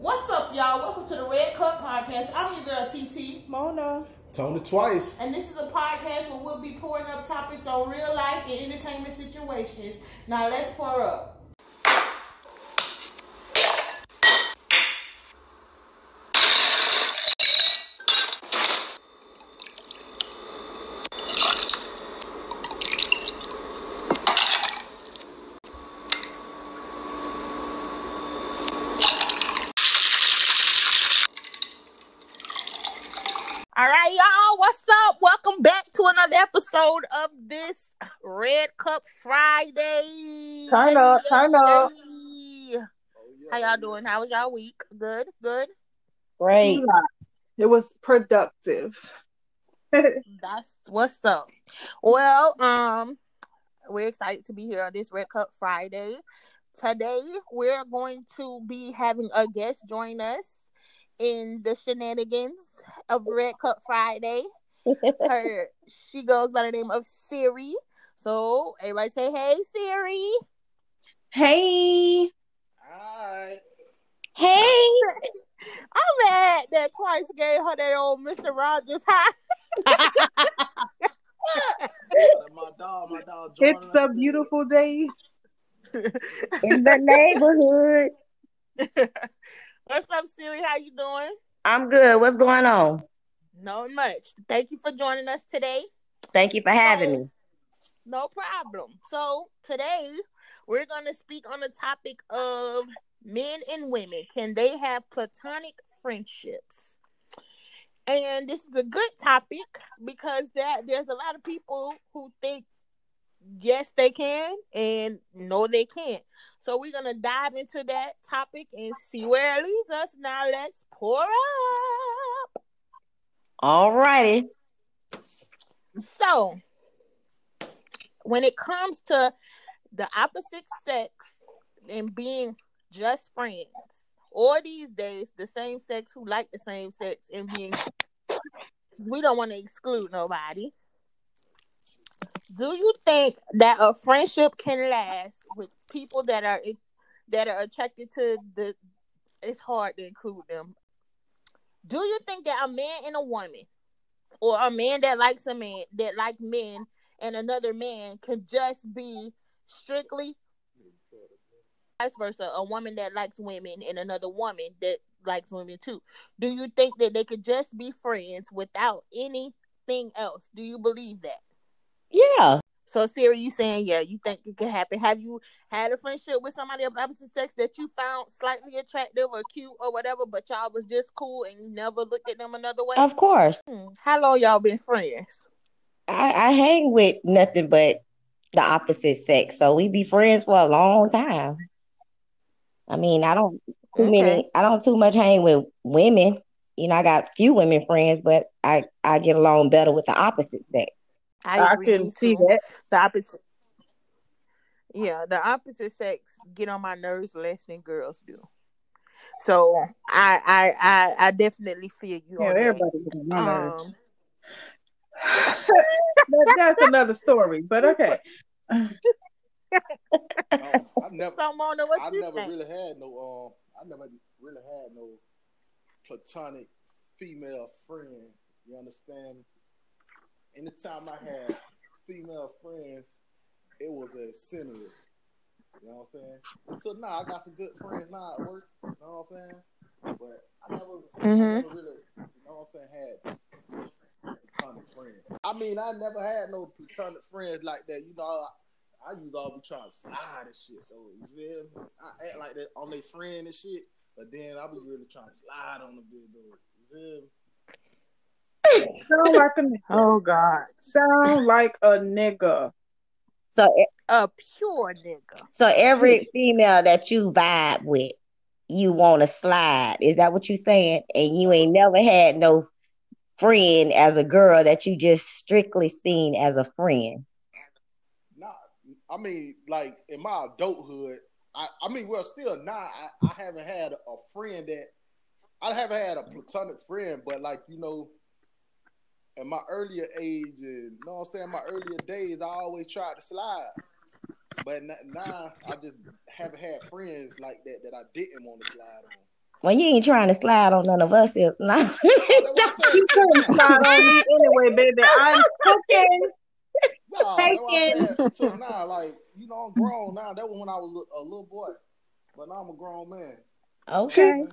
What's up, y'all? Welcome to the Red Cup Podcast. I'm your girl TT, Mona. Tony twice. and this is a podcast where we'll be pouring up topics on real life and entertainment situations. Now let's pour up. All right, y'all. What's up? Welcome back to another episode of this Red Cup Friday. Turn up, turn up. How y'all doing? How was y'all week? Good, good. Great. It was productive. That's what's up. Well, um, we're excited to be here on this Red Cup Friday. Today, we're going to be having a guest join us in the shenanigans of Red Cup Friday. Her, she goes by the name of Siri. So everybody say, "Hey, Siri." Hey. Alright. Hey, I'm mad that twice gave her that old Mister Rogers high. My dog, my dog. It's a beautiful day. in the neighborhood. What's up, Siri? How you doing? I'm good. What's going on? Not much. Thank you for joining us today. Thank you for having me. No problem. So today we're gonna speak on the topic of men and women. Can they have platonic friendships? And this is a good topic because that there's a lot of people who think yes they can and no they can't. So we're gonna dive into that topic and see where it leads us. Now let's pour up. All righty. So, when it comes to the opposite sex and being just friends, or these days the same sex who like the same sex and being, we don't want to exclude nobody. Do you think that a friendship can last with people that are that are attracted to the? It's hard to include them. Do you think that a man and a woman or a man that likes a man that like men and another man could just be strictly vice versa a woman that likes women and another woman that likes women too do you think that they could just be friends without anything else do you believe that Yeah. so Siri, you saying yeah you think it could happen have you had a friendship with somebody of opposite sex that you found slightly attractive or cute or whatever but y'all was just cool and you never looked at them another way Of course. Hmm. how long y'all been friends I, I hang with nothing but the opposite sex. So we be friends for a long time. I mean, I don't too Okay. many I don't too much hang with women. You know, I got a few women friends, but I, I get along better with the opposite sex. I, agree, can see too. that. The opposite. Yeah, the opposite sex get on my nerves less than girls do. So I I I, I definitely feel you Yeah, on that. everybody get on my nerves. Um, That- that's another story, but okay. No, I never, so Mona, what I you never think? really had no, um, I never really had no platonic female friend. You understand? Anytime I had female friends, it was a scenery. You know what I'm saying? So now I got some good friends now at work. You know what I'm saying? But I never, I Mhm. never really, you know what I'm saying, had platonic friends. I mean, I never had no platonic friends like that. You know, I, I used to always be trying to slide and shit though. You feel me? I act like that on their friend and shit, but then I was really trying to slide on the big though. You feel me? Sound like a nigga. Oh God, Sound like a nigga. So a pure nigga. so every female that you vibe with, you want to slide. Is that what you saying? And you ain't never had no friend as a girl that you just strictly seen as a friend. Nah, I mean, like in my adulthood, I, I mean, well, still now, I, I haven't had a friend that I haven't had a platonic friend, but like you know, in my earlier age and you know what I'm saying, my earlier days, I always tried to slide. But now I just haven't had friends like that that I didn't want to slide on. Well, you ain't trying to slide on none of us, if not. That's what You couldn't slide on me anyway, baby. I'm cooking. No, that's what I Taken. said. So now, like, you know, I'm grown now. That was when I was a little boy. But now I'm a grown man. okay.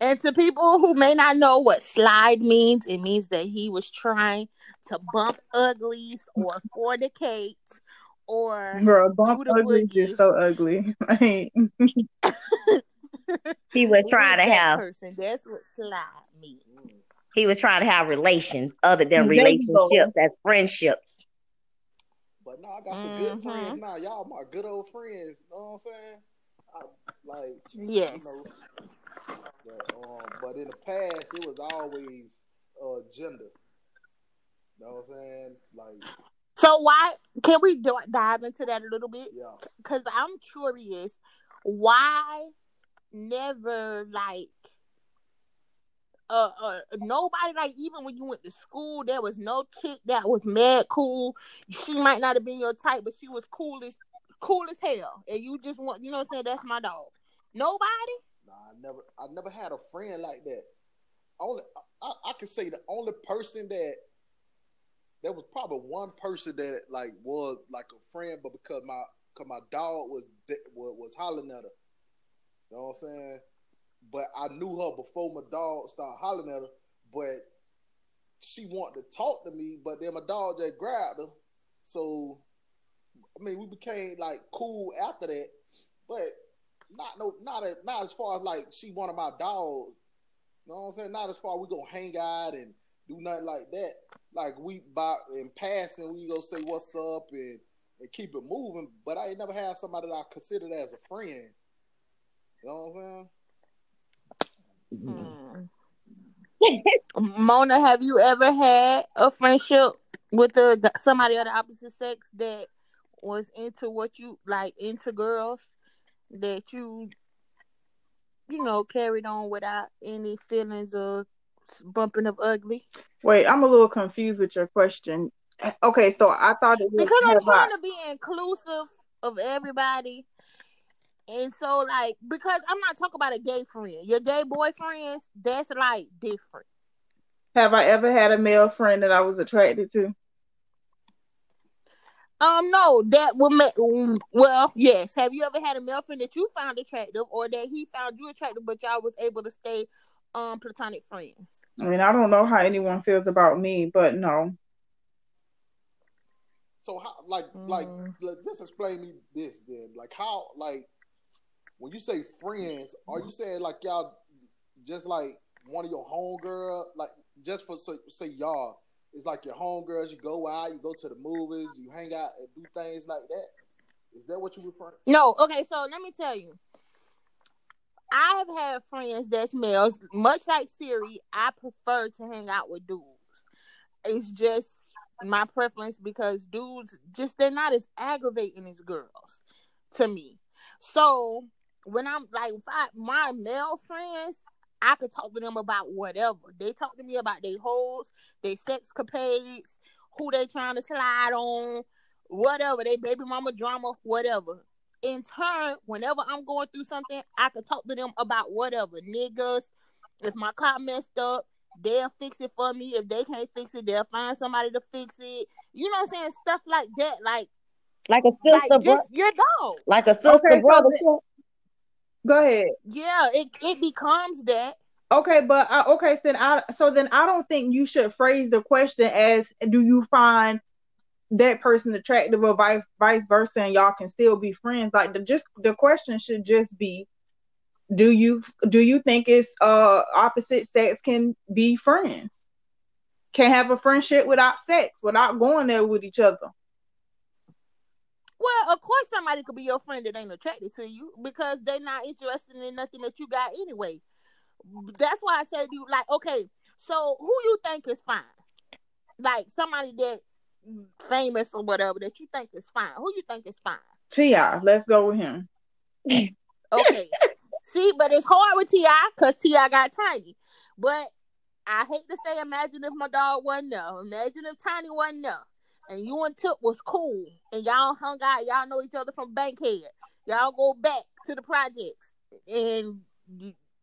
And to people who may not know what slide means, it means that he was trying to bump uglies or fornicate or Girl, bump Do the ugly is boogie. just so ugly. Like, He was trying to have person. That's what slide means. He was trying to have relations other than There you go. relationships as friendships. But now I got some good Mhm. friends now. Y'all my good old friends. You know what I'm saying? I, like, Yes. you know. But, um, but in the past, it was always uh, gender. You know what I'm saying? Like, So why can we do, dive into that a little bit? yeah. Because I'm curious, why never like uh, uh nobody like even when you went to school there was no chick that was mad cool. She might not have been your type but she was cool as cool as hell. And you just want you know what I'm saying? That's my dog. Nobody? Nah, I never, I never had a friend like that. Only, I, I, say the only person that there was probably one person that like was like a friend, but because my, cause my dog was was, was hollering at her. You know what I'm saying? But I knew her before my dog started hollering at her. But she wanted to talk to me, but then my dog just grabbed her. So, I mean, we became like cool after that. But not no not not as far as like she one of my dogs. You know what I'm saying? Not as far we gonna hang out and do nothing like that. Like we by in passing, we go say what's up and, and keep it moving. But I ain't never had somebody that I considered as a friend. You know what I'm saying? Hmm. Mona have you ever had a friendship with a somebody of the opposite sex that was into what you like into girls that you you know carried on without any feelings of bumping of ugly wait, I'm a little confused with your question. Okay, so I thought it was because I'm have I- trying to be inclusive of everybody. And so, like, because I'm not talking about a gay friend, your gay boyfriends, that's like different. have I ever had a male friend that I was attracted to? Um, no, that would make. Well, yes. Have you ever had a male friend that you found attractive, or that he found you attractive, but y'all was able to stay um platonic friends? I mean, I don't know how anyone feels about me, but no. So how like like Mm. like, just explain me this then. Like how like when you say friends, are you saying like y'all just like one of your homegirl, like just for say, say y'all, it's like your homegirls, you go out, you go to the movies, you hang out and do things like that. Is that what you refer? No. Okay, so let me tell you. I have had friends that's males. Much like Siri, I prefer to hang out with dudes. It's just my preference because dudes just they're not as aggravating as girls to me. So when I'm like I, my male friends, I could talk to them about whatever. They talk to me about their holes, their sex capades, who they trying to slide on, whatever, they baby mama drama, whatever. In turn, whenever I'm going through something, I could talk to them about whatever. Niggas, if my car messed up, they'll fix it for me. If they can't fix it, they'll find somebody to fix it. You know what I'm saying? Stuff like that. Like, Like a sister, like bro- just your dog. like a sister Okay, brother. then- shit. Go ahead. Yeah, it, it becomes that. Okay, but uh, okay, so then I so then I don't think you should phrase the question as do you find that person attractive or vice vice versa and y'all can still be friends. Like the just the question should just be do you do you think it's uh opposite sex can be friends? Can have a friendship without sex, without going there with each other. Well, of course, somebody could be your friend that ain't attracted to you because they're not interested in nothing that you got anyway. That's why I said you like okay. So who you think is fine? Like somebody that famous or whatever that you think is fine. Who you think is fine? T.I., let's go with him. Okay. See, but it's hard with T.I. because T.I. got Tiny. But I hate to say, imagine if my dog wasn't there. Imagine if Tiny wasn't there, and you and Tip was cool, and y'all hung out. Y'all know each other from Bankhead. Y'all go back to the projects, and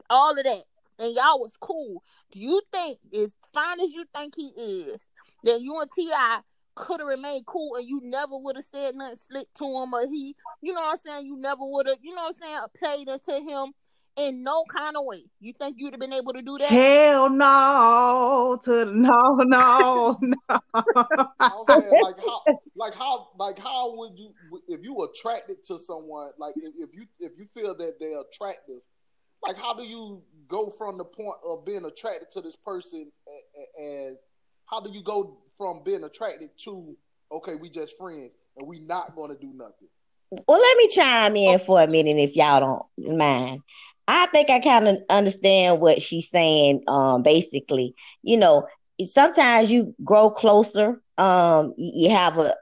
all of that, and y'all was cool. Do you think, as fine as you think he is, that you and T.I. could have remained cool and you never would have said nothing slick to him or he, you know what I'm saying? You never would have, you know what I'm saying, played into him in no kind of way. You think you'd have been able to do that? Hell no, to no, no, no. saying, like how, like how, like how would you, if you attracted to someone, like if, if you if you feel that they're attractive, like how do you go from the point of being attracted to this person, and, and how do you go from being attracted to okay, we just friends and we not going to do nothing? Well, let me chime in for a minute if y'all don't mind. I think I kind of understand what she's saying. Um, basically, you know, sometimes you grow closer. Um, you have a.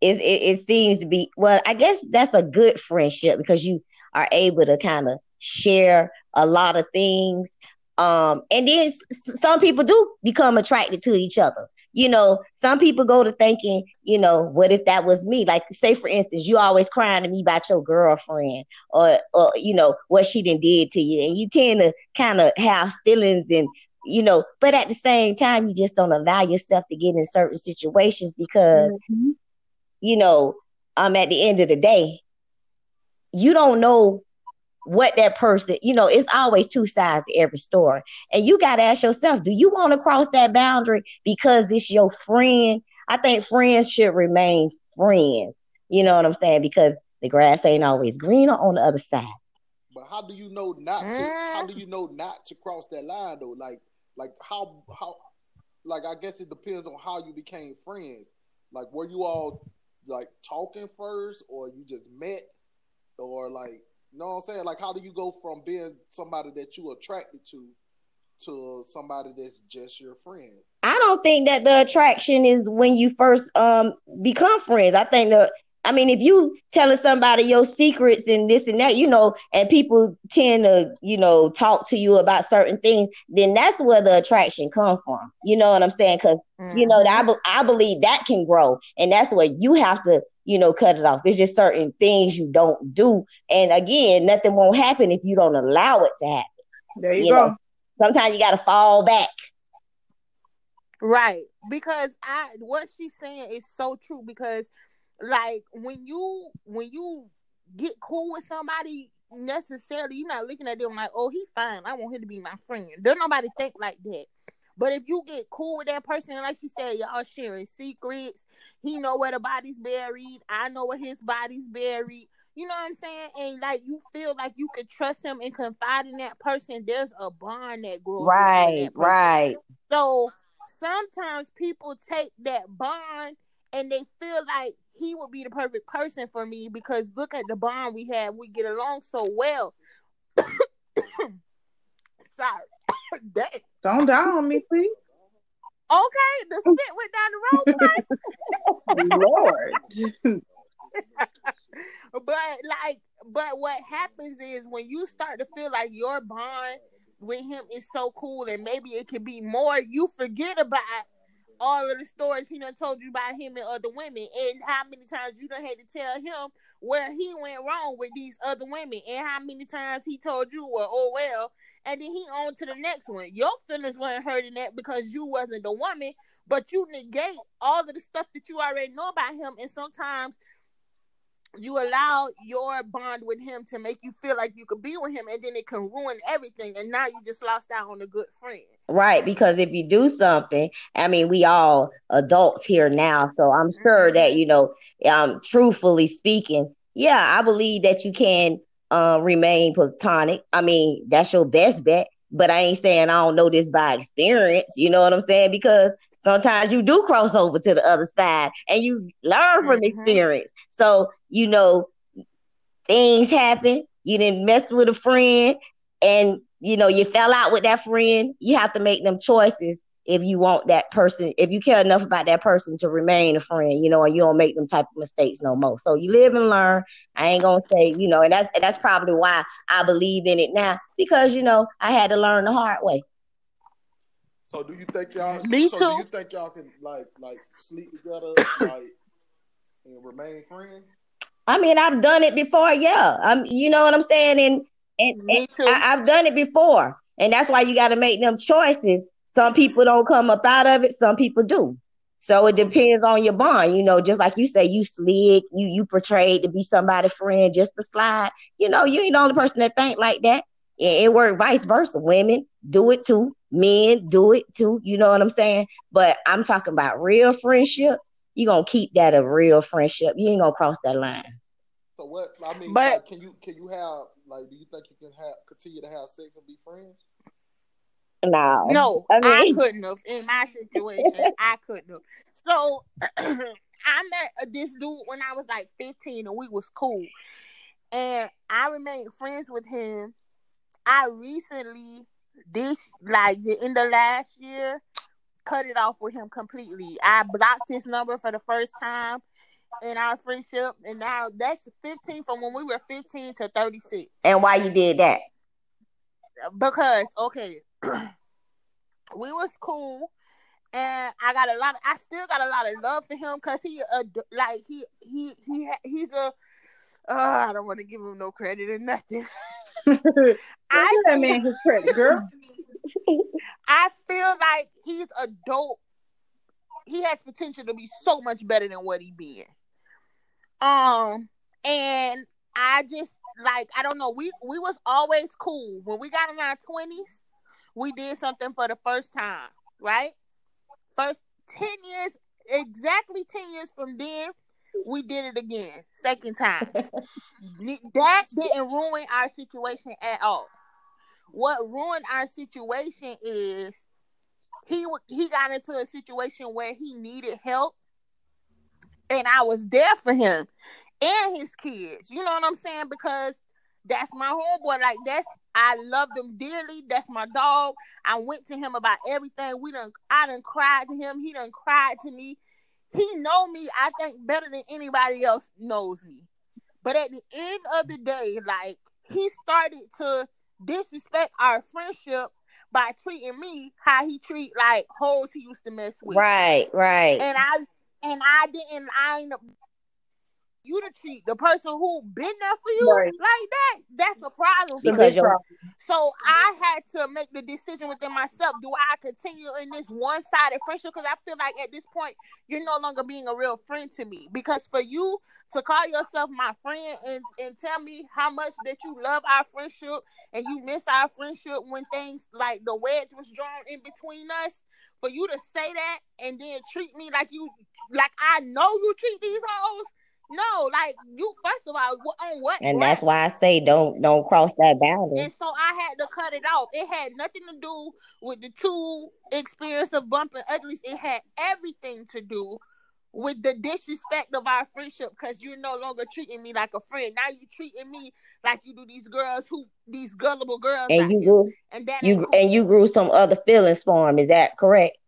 It, it, it seems to be well. I guess that's a good friendship because you are able to kind of share a lot of things. Um, and then some people do become attracted to each other you know, some people go to thinking, you know, what if that was me? Like, say for instance, you always crying to me about your girlfriend, or, or you know, what she done did to you, and you tend to kind of have feelings and you know, but at the same time, you just don't allow yourself to get in certain situations because, mm-hmm. you know, um, at the end of the day, you don't know what that person, you know, it's always two sides to every story. And you got to ask yourself, do you want to cross that boundary because it's your friend? I think friends should remain friends. You know what I'm saying? Because the grass ain't always greener on the other side. But how do you know not to? How do you know not to cross that line though? Like, like how how? Like I guess it depends on how you became friends. Like, were you all like talking first, or you just met, or like you know what I'm saying? Like, how do you go from being somebody that you attracted to to somebody that's just your friend? I don't think that the attraction is when you first um become friends. I think that I mean, if you telling somebody your secrets and this and that, you know, and people tend to, you know, talk to you about certain things, then that's where the attraction come from. You know what I'm saying? Because mm-hmm. you know, I, be- I believe that can grow, and that's where you have to you know, cut it off. It's just certain things you don't do. And again, nothing won't happen if you don't allow it to happen. There you, you go. Know? Sometimes you gotta fall back. Right. Because I what she's saying is so true because like when you when you get cool with somebody necessarily you're not looking at them like, oh, he's fine. I want him to be my friend. Don't nobody think like that. But if you get cool with that person, like she said, y'all sharing secrets. He know where the body's buried. I know where his body's buried. You know what I'm saying? And like you feel like you could trust him and confide in that person. There's a bond that grows. Right, that right. So sometimes people take that bond and they feel like he would be the perfect person for me because look at the bond we have. We get along so well. Sorry. Don't die on me, please. Okay, the spit went down the wrong Lord. but like, but what happens is when you start to feel like your bond with him is so cool, and maybe it could be more, you forget about all of the stories he done told you about him and other women, and how many times you done had to tell him where he went wrong with these other women, and how many times he told you, well, oh well, and then he on to the next one. Your feelings weren't hurting that because you wasn't the woman, but you negate all of the stuff that you already know about him, and sometimes you allow your bond with him to make you feel like you could be with him and then it can ruin everything and now you just lost out on a good friend right because if you do something i mean we all adults here now so i'm sure that mm-hmm. you know um truthfully speaking yeah i believe that you can uh, remain platonic i mean that's your best bet but i ain't saying i don't know this by experience you know what i'm saying because sometimes you do cross over to the other side and you learn from mm-hmm. experience. So, you know, things happen. You didn't mess with a friend and, you know, you fell out with that friend. You have to make them choices if you want that person, if you care enough about that person to remain a friend, you know, and you don't make them type of mistakes no more. So you live and learn. I ain't gonna say, you know, and that's that's probably why I believe in it now because you know I had to learn the hard way. So do you think y'all? Me so too. Do you think y'all can like like sleep together, like and remain friends? I mean, I've done it before. Yeah, I'm. You know what I'm saying? And And, and. I, I've done it before, and that's why you got to make them choices. Some people don't come up out of it. Some people do. So it mm-hmm. depends on your bond. You know, just like you say, you slick, you you portrayed to be somebody friend just to slide. You know, you ain't the only person that think like that. It, it work vice versa. Women do it too. Men do it too. You know what I'm saying? But I'm talking about real friendships. You gonna keep that a real friendship. You ain't gonna cross that line. So what? I mean, But- like, can you can you have like? Do you think you can have continue to have sex and be friends? No. No, I mean, I, couldn't have in my situation. I couldn't have. So I met uh, this dude when I was like 15 and we was cool. And I remained friends with him. I recently, this like in the last year, cut it off with him completely. I blocked his number for the first time in our friendship, and now that's 15 from when we were 15 to 36 And why you did that? because okay, we was cool, and I got a lot. Of, I still got a lot of love for him because he uh, like he he he he's a. Uh, I don't want to give him no credit or nothing. I I that man his credit, girl. I feel like he's a dope. He has potential to be so much better than what he been. Um, and I just like I don't know. We we was always cool when we got in our twenties. We did something for the first time, right? First ten years, exactly ten years from then, we did it again, second time. that didn't ruin our situation at all. What ruined our situation is he he got into a situation where he needed help, and I was there for him and his kids. You know what I'm saying? Because that's my homeboy. Like that's I love him dearly. That's my dog. I went to him about everything. We done I done cried to him. He done cried to me. He know me, I think, better than anybody else knows me. But at the end of the day, like he started to disrespect our friendship by treating me how he treat like hoes he used to mess with. Right, right. And I and I didn't I ain't you to treat the person who been there for you Right. like that, that's a problem. Because me. problem. So I had to make the decision within myself. Do I continue in this one sided friendship? Because I feel like at this point, you're no longer being a real friend to me. Because for you to call yourself my friend and, and tell me how much that you love our friendship and you miss our friendship when things like the wedge was drawn in between us, for you to say that and then treat me like you, like I know you treat these hoes. No, like you. First of all, on what? And ground? that's why I say don't don't cross that boundary. And so I had to cut it off. It had nothing to do with the two experience of bumping uglies. It had everything to do with the disrespect of our friendship because you're no longer treating me like a friend. Now you're treating me like you do these girls who these gullible girls. And you grew and that you cool. and you grew some other feelings for him. Is that correct?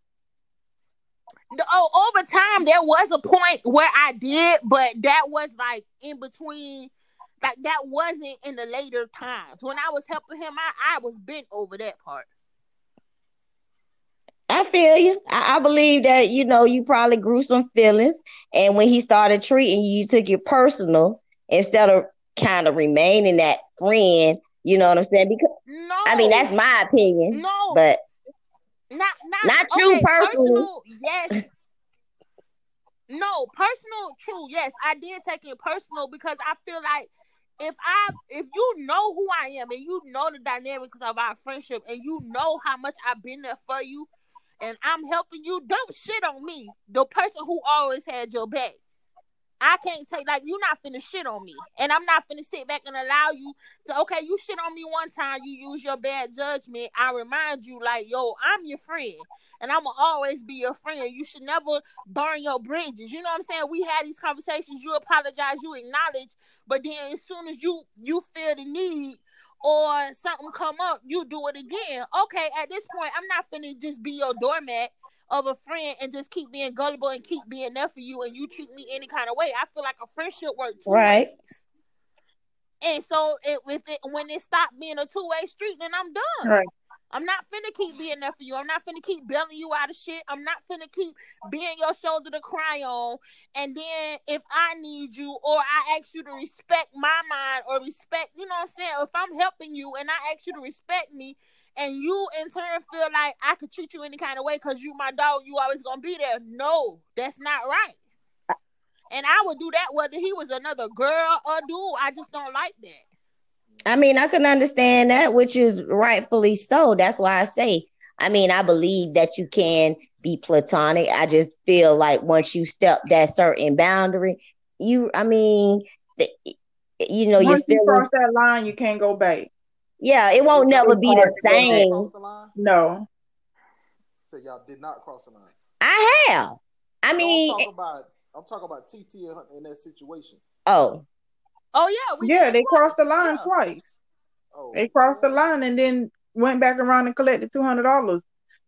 Oh, over time there was a point where I did, but that was like in between. Like that wasn't in the later times when I was helping him. I I was bent over that part. I feel you. I, I believe that you know you probably grew some feelings, and when he started treating you, you took it personal instead of kind of remaining that friend. You know what I'm saying? Because No, I mean that's my opinion, no, but not not Not you okay, personally. Personal, yes. no, personal, true. Yes, I did take it personal because I feel like if I if you know who I am and you know the dynamics of our friendship and you know how much I've been there for you and I'm helping you, don't shit on me. The person who always had your back. I can't take like you're not finna shit on me, and I'm not finna sit back and allow you to. Okay, you shit on me one time, you use your bad judgment. I remind you, like, yo, I'm your friend, and I'ma always be your friend. You should never burn your bridges. You know what I'm saying? We had these conversations. You apologize, you acknowledge, but then as soon as you you feel the need or something come up, you do it again. Okay, at this point, I'm not finna just be your doormat of a friend and just keep being gullible and keep being there for you and you treat me any kind of way. I feel like a friendship works Right. ways. And so it with it when it stopped being a two way street, then I'm done. Right. I'm not finna keep being there for you. I'm not finna keep bailing you out of shit. I'm not finna keep being your shoulder to cry on. And then if I need you or I ask you to respect my mind or respect, you know what I'm saying? If I'm helping you and I ask you to respect me and you in turn feel like I could treat you any kind of way because you my dog, you always gonna be there. No, that's not right. And I would do that whether he was another girl or dude. I just don't like that. I mean, I can understand that, which is rightfully so. That's why I say, I mean, I believe that you can be platonic. I just feel like once you step that certain boundary, you, I mean, the, you know, Once you you feel cross that line, you can't go back. Yeah, it won't never be the hard to go back. same. The? No. So y'all did not cross the line. I have. I mean, I'm talking about I'm talking about TT in, in that situation. oh, Oh yeah, we Yeah, they twice. crossed the line Yeah. twice. Oh, They crossed the line and then went back around and collected two hundred dollars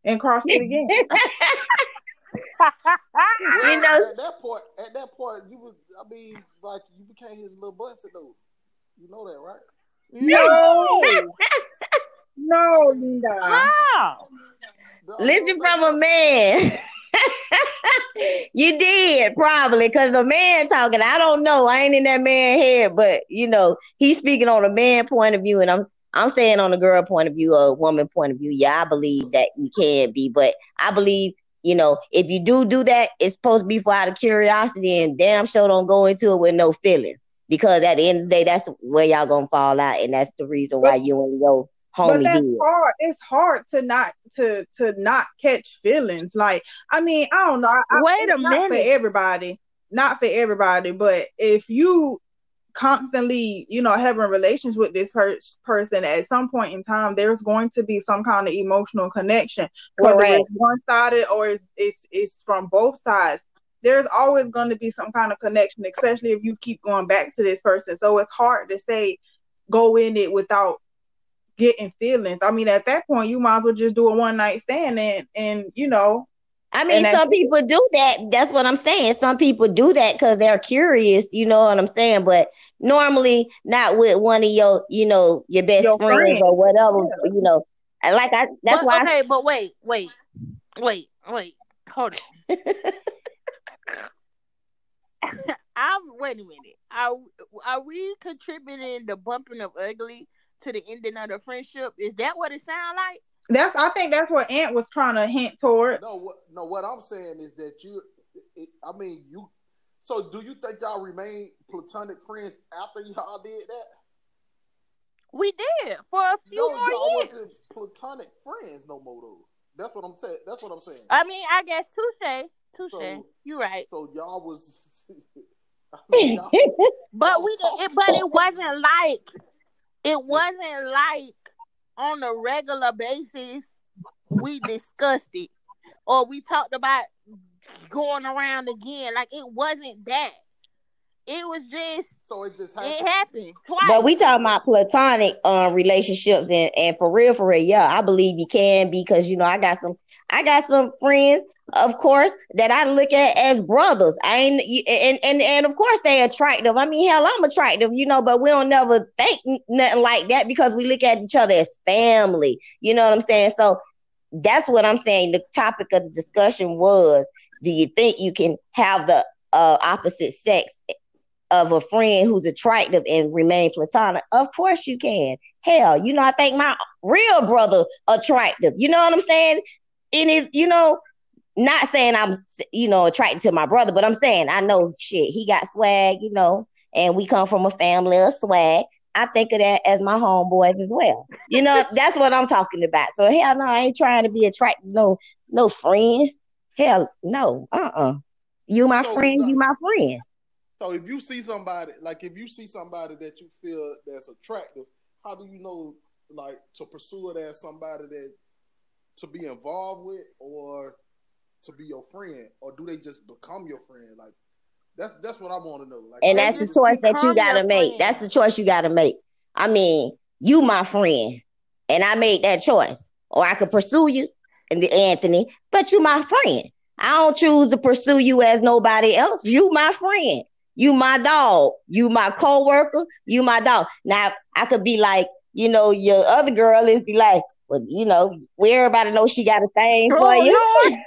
and crossed it again. Well, You know- at that point, at that point, you was I mean, like you became his little busted though. You know that, right? No. no, Linda. How? Listen from a man. you did probably because the man talking. I don't know. I ain't in that man head, but you know he's speaking on a man point of view, and I'm I'm saying on a girl point of view a woman point of view. Yeah, I believe that you can be, but I believe you know if you do do that, it's supposed to be for out of curiosity, and damn sure don't go into it with no feelings because at the end of the day, that's where y'all gonna fall out, and that's the reason why But- you and your But homie that's did. hard. It's hard to not to to not catch feelings. Like I mean, I don't know. I, I- Wait a it's not minute. for everybody. Not for everybody, but if you constantly, you know, having relations with this per- person, at some point in time, there's going to be some kind of emotional connection, whether Correct. it's one sided or it's, it's it's from both sides. There's always going to be some kind of connection, especially if you keep going back to this person. So it's hard to say go in it without getting feelings. I mean, at that point, you might as well just do a one night stand and and you know, I mean, some people do that. That's what I'm saying. Some people do that because they're curious. You know what I'm saying? But normally, not with one of your, you know, your best Your friends friends. or whatever. You know, like I. That's but, why. I- okay, but wait, wait, wait, wait. Hold on. I'm wait a minute. Are are we contributing the bumping of ugly to the ending of the friendship? Is that what it sounds like? that's I think that's what Ant was trying to hint toward. No, what no, what I'm saying is that you. It, I mean, you. So, do you think y'all remain platonic friends after y'all did that? We did for a few no, more y'all years. wasn't platonic friends no more though. That's what I'm saying. That's what I'm saying. I mean, I guess touche, touche. So- You're right. So y'all was. I mean, But we did, it, but it wasn't like it wasn't like on a regular basis we discussed it or we talked about going around again. Like it wasn't that. It was just so it just it happened. happened twice. But we talking about platonic um relationships and and for real for real yeah I believe you can because you know I got some I got some friends of course that I look at as brothers I ain't and and and of course they attractive I mean hell I'm attractive you know but we don't never think nothing like that because we look at each other as family you know what I'm saying so that's what I'm saying the topic of the discussion was do you think you can have the uh opposite sex of a friend who's attractive and remain platonic? Of course you can. Hell, you know, I think my real brother attractive. You know what I'm saying? It is, you know, not saying I'm, you know, attracted to my brother, but I'm saying I know shit. He got swag, you know, and we come from a family of swag. I think of that as my homeboys as well. You know, that's what I'm talking about. So hell no, I ain't trying to be attracted no no friend. Hell no, uh uh You my So, friend, you my friend. So if you see somebody, like if you see somebody that you feel that's attractive, how do you know, like, to pursue it as somebody that to be involved with, or to be your friend, or do they just become your friend? Like, that's that's what I want to know. Like, And that's the choice that you gotta make. friend. That's the choice you gotta make. I mean, you my friend, and I made that choice. Or I could pursue you, and Anthony, but you my friend. I don't choose to pursue you as nobody else. You my friend. You my dog. You my co-worker. You my dog. Now I could be like, you know, your other girl is be like, But you know, we everybody know she got a thing for Oh, you.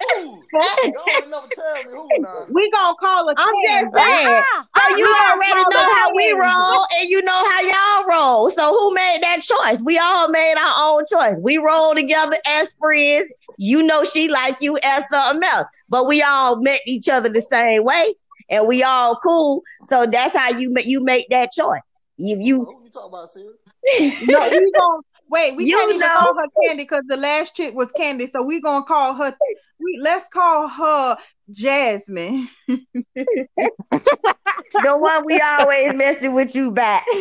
Who? Y'all ain't never tell me who now. We gonna call her. I'm just Candy. saying. So you Ah, already ah, know how we ah. roll, and you know how y'all roll. So who made that choice? We all made our own choice. We roll together as friends. You know she like you as something else, but we all met each other the same way, and we all cool. So that's how you make you make that choice. You you Who you talking about, Siri? No, we gonna wait. We You can't even know. call her Candy because the last chick was Candy. So we're gonna call her. We let's call her Jasmine. the one we always messing with you back.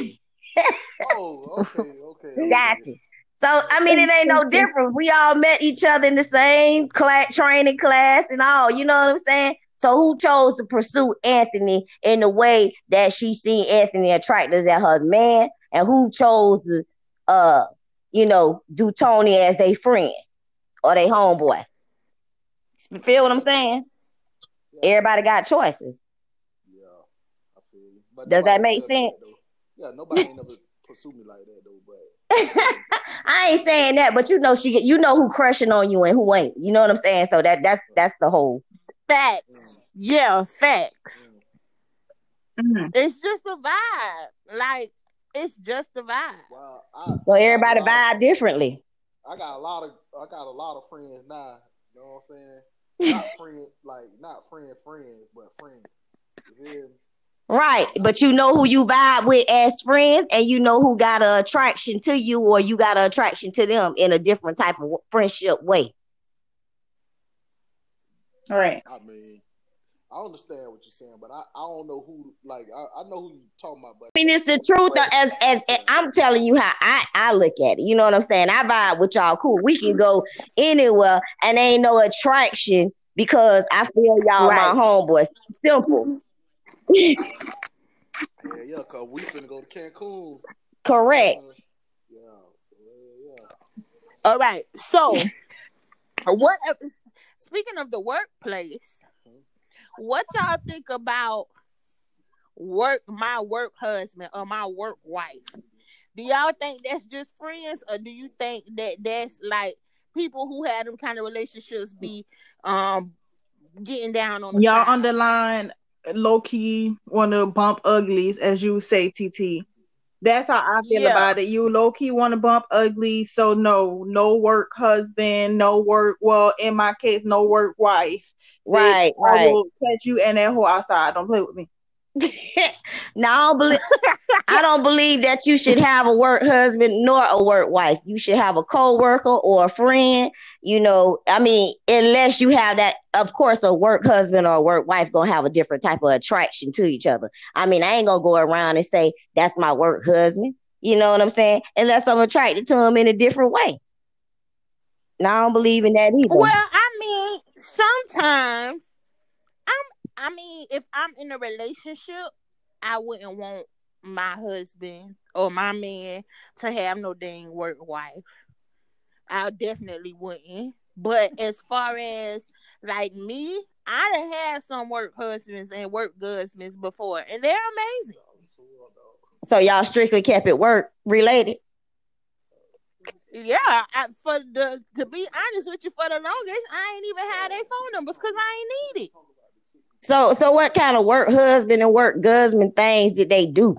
Oh, okay, okay. okay. Gotcha. So I mean, it ain't no different. We all met each other in the same class, training class, and all. You know what I'm saying? So who chose to pursue Anthony in the way that she seen Anthony attractive as her man, and who chose to, uh, you know, do Tony as they friend or they homeboy? Feel what I'm saying? Yeah, Everybody got choices. yeah, I feel you. But Does that make sense? that. Yeah, nobody ain't never pursue me like that though. But I ain't saying that, but you know she, you know who crushing on you and who ain't. You know what I'm saying? So that that's that's the whole. Facts. mm, Yeah, facts. mm. Mhm. It's just a vibe. Like it's just the vibe. Well, I, So I got everybody of- vibe differently. I got a lot of I got a lot of friends now. You know what I'm saying? Not friend like not friend friends, but friends. You feel me? Right, but you know who you vibe with as friends, and you know who got an attraction to you, or you got an attraction to them in a different type of friendship way. All right. I mean, I understand what you're saying, but I, I don't know who like I, I know who you talking about, but I mean, it's the truth. though, As, as as I'm telling you how I I look at it. You know what I'm saying? I vibe with y'all. Cool. We can go anywhere, and ain't no attraction because I feel y'all Right. my homeboys. Simple. yeah, yeah, cause we finna go to Cancun. Correct. Uh, yeah, yeah, yeah. All right. So, what? Speaking of the workplace, what y'all think about work? My work husband or my work wife? Do y'all think that's just friends, or do you think that that's like people who had them kind of relationships be um getting down on Y'all side? underline low key want to bump uglies, as you say, TT. That's how I feel Yeah. about it. You low key want to bump ugly, so no, no work husband, no work. Well, in my case, no work wife. Right. Bitch, I Right. will catch you and that whole outside. Don't play with me. No, I don't believe. I don't believe that you should have a work husband nor a work wife. You should have a co-worker or a friend. You know, I mean, unless you have that, of course, a work husband or a work wife gonna have a different type of attraction to each other. I mean, I ain't gonna go around and say that's my work husband. You know what I'm saying? Unless I'm attracted to him in a different way. Now I don't believe in that either. Well, I mean, sometimes I'm I mean, if I'm in a relationship, I wouldn't want my husband or my man to have no dang work wife. I definitely wouldn't. But as far as like me, I done had some work husbands and work husbands before, and they're amazing. so y'all strictly kept it work related. Yeah, I, for the to be honest with you, for the longest, I ain't even had their phone numbers because I ain't need it. So, so what kind of work husband and work husband things did they do?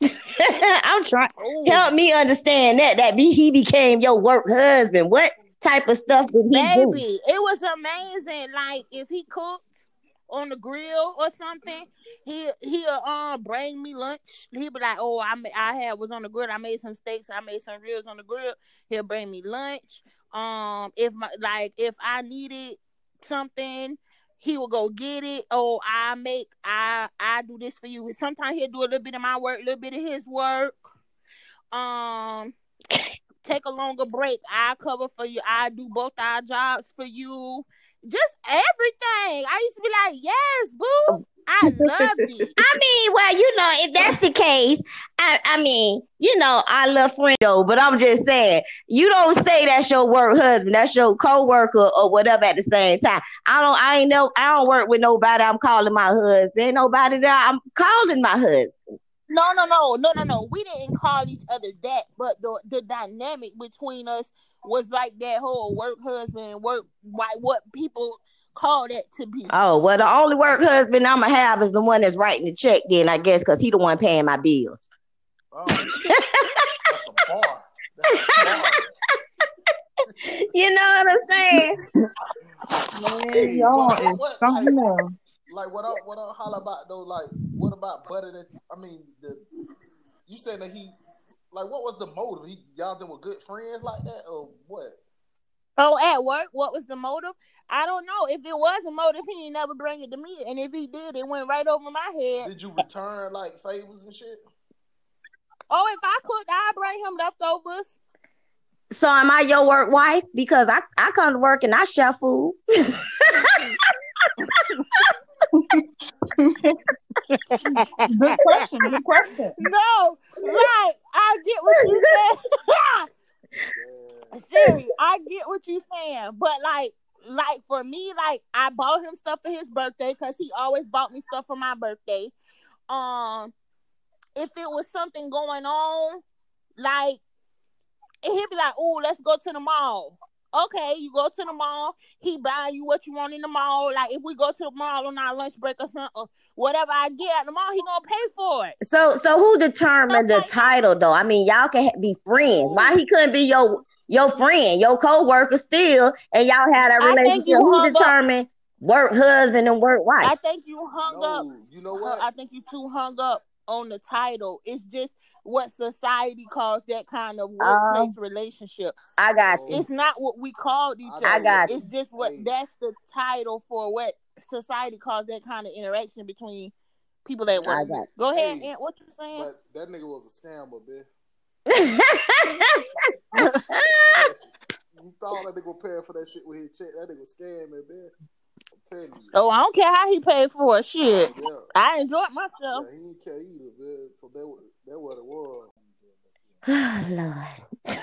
I'm trying. Ooh. Help me understand that. That be, he became your work husband. What type of stuff did he do? Baby, it was amazing. Like if he cooked on the grill or something, he he'll um bring me lunch. He'll be like, "Oh, I I had was on the grill. I made some steaks. I made some ribs on the grill." He'll bring me lunch. Um, if my like if I needed something, he will go get it. Oh, I make I I do this for you. Sometimes he'll do a little bit of my work, a little bit of his work. Um, take a longer break. I cover for you. I do both our jobs for you. Just everything. I used to be like, yes, boo. I loved it. I mean, well, you know, if that's the case, I, I mean, you know, I love friend though, but I'm just saying, you don't say that's your work husband, that's your co-worker or whatever at the same time. I don't, I ain't know, I don't work with nobody. I'm calling my husband. Ain't nobody that I'm calling my husband. No, no, no, no, no, no. We didn't call each other that, but the the dynamic between us was like that whole work husband, work why what people call that to be. Oh well, the only work husband I'ma have is the one that's writing the check. Then I guess because he the one paying my bills. Oh, that's a bar. That's a bar. You know what I'm saying? Man, y'all what- is what- something else. Like what I what I holler about though, like what about Butter that I mean the you saying that he like what was the motive? He y'all just were good friends like that or what? Oh, at work, what was the motive? I don't know. If it was a motive, he ain't never bring it to me, and if he did, it went right over my head. Did you return like favors and shit? Oh, if I could, I'd bring him leftovers. So am I your work wife? Because I, I come to work and I share food. Good question. Good question. No, right. I get what you said. Siri, I get what you're saying, but like, like for me, like I bought him stuff for his birthday because he always bought me stuff for my birthday. Um, if it was something going on, like he'd be like, "Oh, let's go to the mall." Okay, you go to the mall. He buy you what you want in the mall. Like if we go to the mall on our lunch break or something, whatever I get at the mall, he gonna pay for it. So so who determined the title though? I mean, y'all can be friends. Why he couldn't be your your friend, your co-worker still, and y'all had a relationship? Who determined work husband and work wife? I think you hung up you know what? I think you too hung up on the title. It's just what society calls that kind of workplace oh. relationship. I got you. It's not what we called each I other. I got It's just what that's the title for what society calls that kind of interaction between people at I work. got Go ahead, Hey, Aunt. What you saying? But that nigga was a scammer, bitch. You thought that nigga was paying for that shit with his check. That nigga was scamming, bitch. I'm telling you. oh, I don't care how he paid for it. Shit, Yeah. I enjoyed myself. Yeah, he didn't care either, man. So that was that what it was. oh, Lord.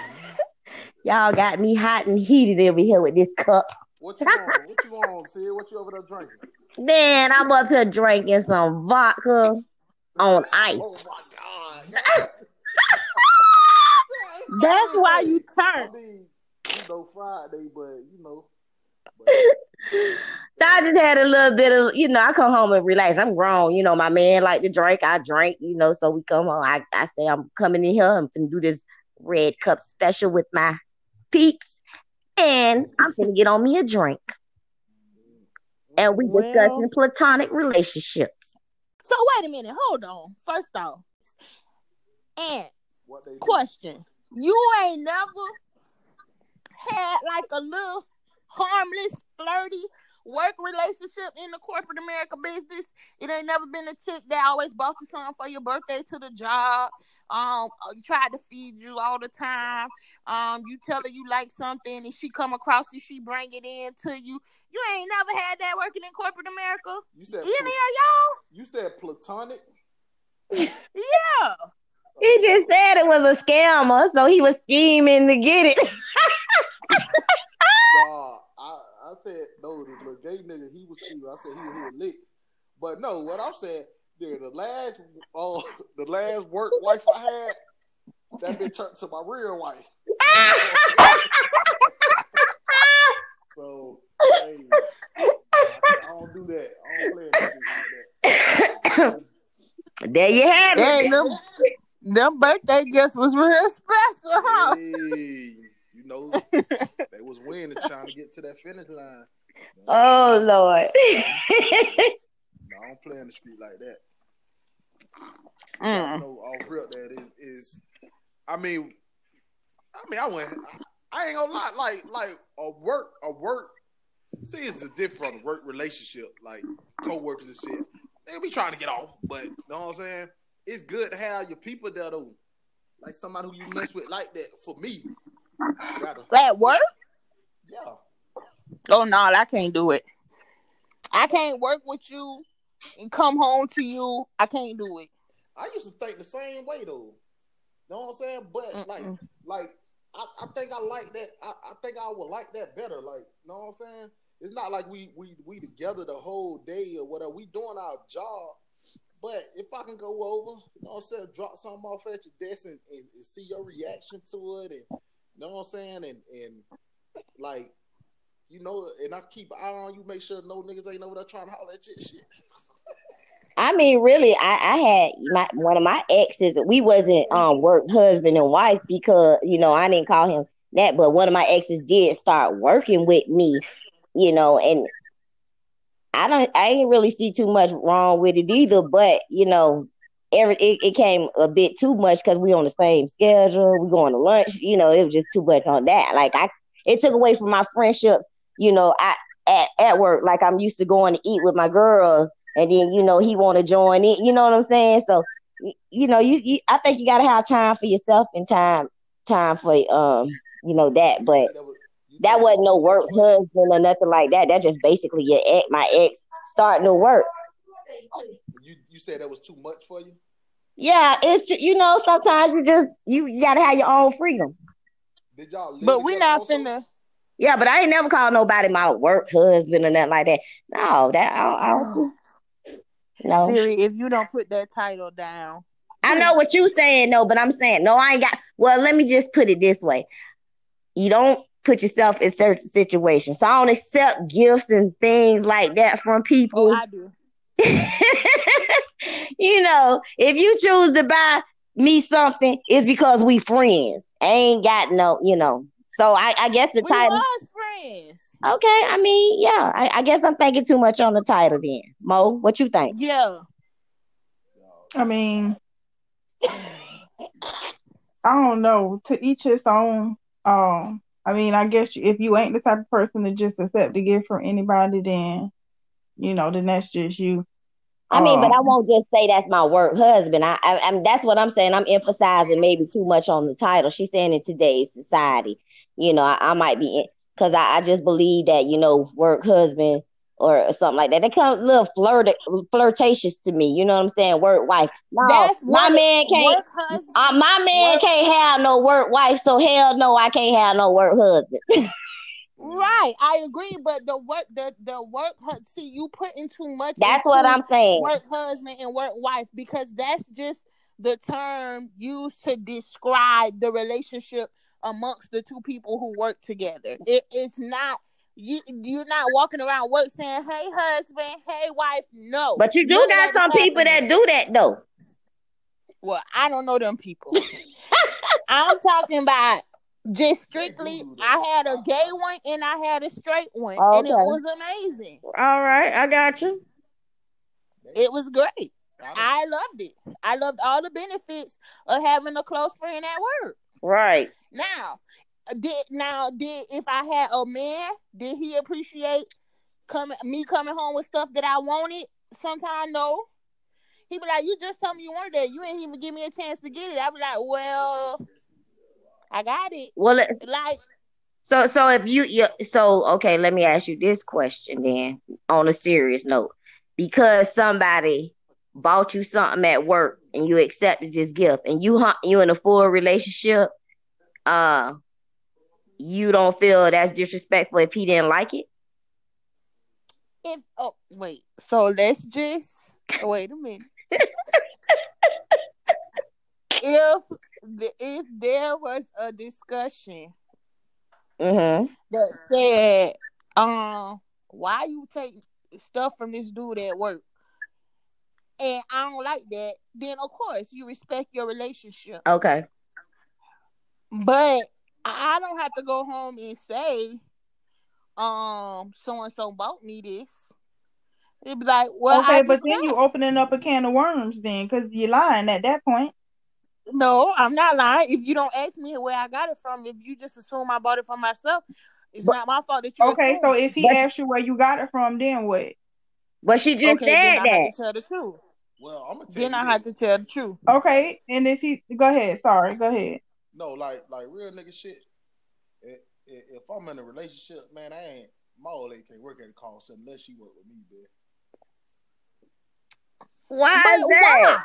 y'all got me hot and heated over here with this cup. What you on? What you on, Sid? What you over there drinking? Man, I'm up here drinking some vodka on ice. Oh my god. That's why you I turned. mean, you know, Friday, but you know. But, I just had a little bit of, you know, I come home and relax. I'm grown, you know. My man like to drink, I drink, you know. So we come home. I, I say I'm coming in here. I'm gonna do this red cup special with my peeps, and I'm gonna get on me a drink. And we Well- discussing platonic relationships. So wait a minute. Hold on. First off, and what do. question. You ain't never had like a little harmless, flirty work relationship in the corporate America business. It ain't never been a chick that always bought you something for your birthday to the job. Um, uh, tried to feed you all the time. Um, you tell her you like something and she come across it, she bring it in to you. You ain't never had that working in corporate America. You said Any of y'all? you said platonic. Yeah. He just said it was a scammer, so he was scheming to get it. Nah, I, I said no. The little gay nigga, he was scheming. I said he was here lick. But no, what I'm saying, dude, the last, uh, the last work wife I had, that bitch turned to my real wife. So, hey, I don't do that. I don't play that like that. there you have it. Hey, them, them birthday gifts was real special, huh? Hey, you know, they was winning, trying to get to that finish line. Oh Lord. No, I don't play in the street like that. I Mm. know off real that is, is I mean I mean I went I ain't gonna lie, like like a work a work see it's a different work relationship, like co-workers and shit. They be trying to get off, but you know what I'm saying? It's good to have your people there though. Like somebody who you mess with like that for me. Gotta, work? yeah. Oh no, I can't do it. I can't work with you and come home to you. I can't do it. I used to think the same way though. You know what I'm saying? But like Mm-mm. like I, I think I like that. I, I think I would like that better. Like, you know what I'm saying? It's not like we we we together the whole day or whatever. We doing our job, But if I can go over, you know what I'm saying, drop something off at your desk and, and, and see your reaction to it, and you know what I'm saying, and and like, you know, and I keep an eye on you, make sure no niggas ain't over there trying to holler at you and shit. I mean, really, I, I had my one of my exes. We wasn't um work husband and wife because you know I didn't call him that, but one of my exes did start working with me, you know, and I don't, I ain't really see too much wrong with it either. But you know, every it, it came a bit too much because we on the same schedule. We going to lunch, you know, it was just too much on that. Like I, it took away from my friendships, you know, I at at work. Like I'm used to going to eat with my girls and then you know he want to join in. You know what I'm saying? So you know, you, you I think you got to have time for yourself and time time for um you know that. But that wasn't no work husband or nothing like that. That just basically your ex, my ex starting to work. You you said that was too much for you. Yeah, it's you know sometimes you just you, you gotta have your own freedom. Did y'all? but we not also? finna. Yeah, but I ain't never called nobody my work husband or nothing like that. No, that I, I don't, oh. no. Siri, if you don't put that title down. I know what you saying, no, but I'm saying no. I ain't got. Well, let me just put it this way: you don't put yourself in certain situations. So I don't accept gifts and things like that from people. Oh, I do. you know, if you choose to buy me something, it's because we friends. I ain't got no, you know. So I, I guess the we title. was friends. Okay, I mean, yeah, I, I, guess I'm thinking too much on the title then. Mo, what you think? Yeah. I mean, I don't know. To each his own. Um, I mean, I guess if you ain't the type of person to just accept a gift from anybody, then you know, then that's just you. I mean, um, but I won't just say that's my work husband. I, I, I'm that's what I'm saying. I'm emphasizing maybe too much on the title. She's saying in today's society, you know, I, I might be because I, I, just believe that you know work husband or something like that. They come a little flirt flirtatious to me. You know what I'm saying? Work wife. No, That's my man can't. Uh, my man work. can't have no work wife. So hell no, I can't have no work husband. right, I agree. But the work, the the work. See, you putting too much. That's what I'm saying. Work husband and work wife because that's just the term used to describe the relationship amongst the two people who work together. It, it's not you you're not walking around work saying, "Hey, husband, hey, wife." No, but you do got some people that do that though. Well, I don't know them people. I'm talking about just strictly. I had a gay one and I had a straight one, okay. and it was amazing. All right, I got you. It was great. I loved it. I loved all the benefits of having a close friend at work. Right. Now, did now did if I had a man, did he appreciate coming me coming home with stuff that I wanted? Sometimes no. He be like, "You just told me you wanted that. You ain't even give me a chance to get it." I be like, "Well, I got it." Well, it, like so so if you, you so okay, let me ask you this question then on a serious note, because somebody bought you something at work and you accepted this gift and you you in a full relationship uh you don't feel that's disrespectful if he didn't like it? If oh wait, so let's just wait a minute. if if there was a discussion mm-hmm. that said, um, why you take stuff from this dude at work? And I don't like that, then of course you respect your relationship. Okay. But I don't have to go home and say, um, so and so bought me this. It'd be like, well, okay, but then you opening up a can of worms, then, because you're lying at that point. No, I'm not lying. If you don't ask me where I got it from, if you just assume I bought it for myself, it's but, not my fault that you. Okay, assume. so if he but, asked you where you got it from, then what? But she just okay, said that. tell the truth. Well, I'm gonna tell then I have to tell the truth. Okay, and if he go ahead, sorry, go ahead. No, like like real nigga shit. If, if I'm in a relationship, man, I ain't my old lady can't work at a call center unless she work with me, bitch. Why is that?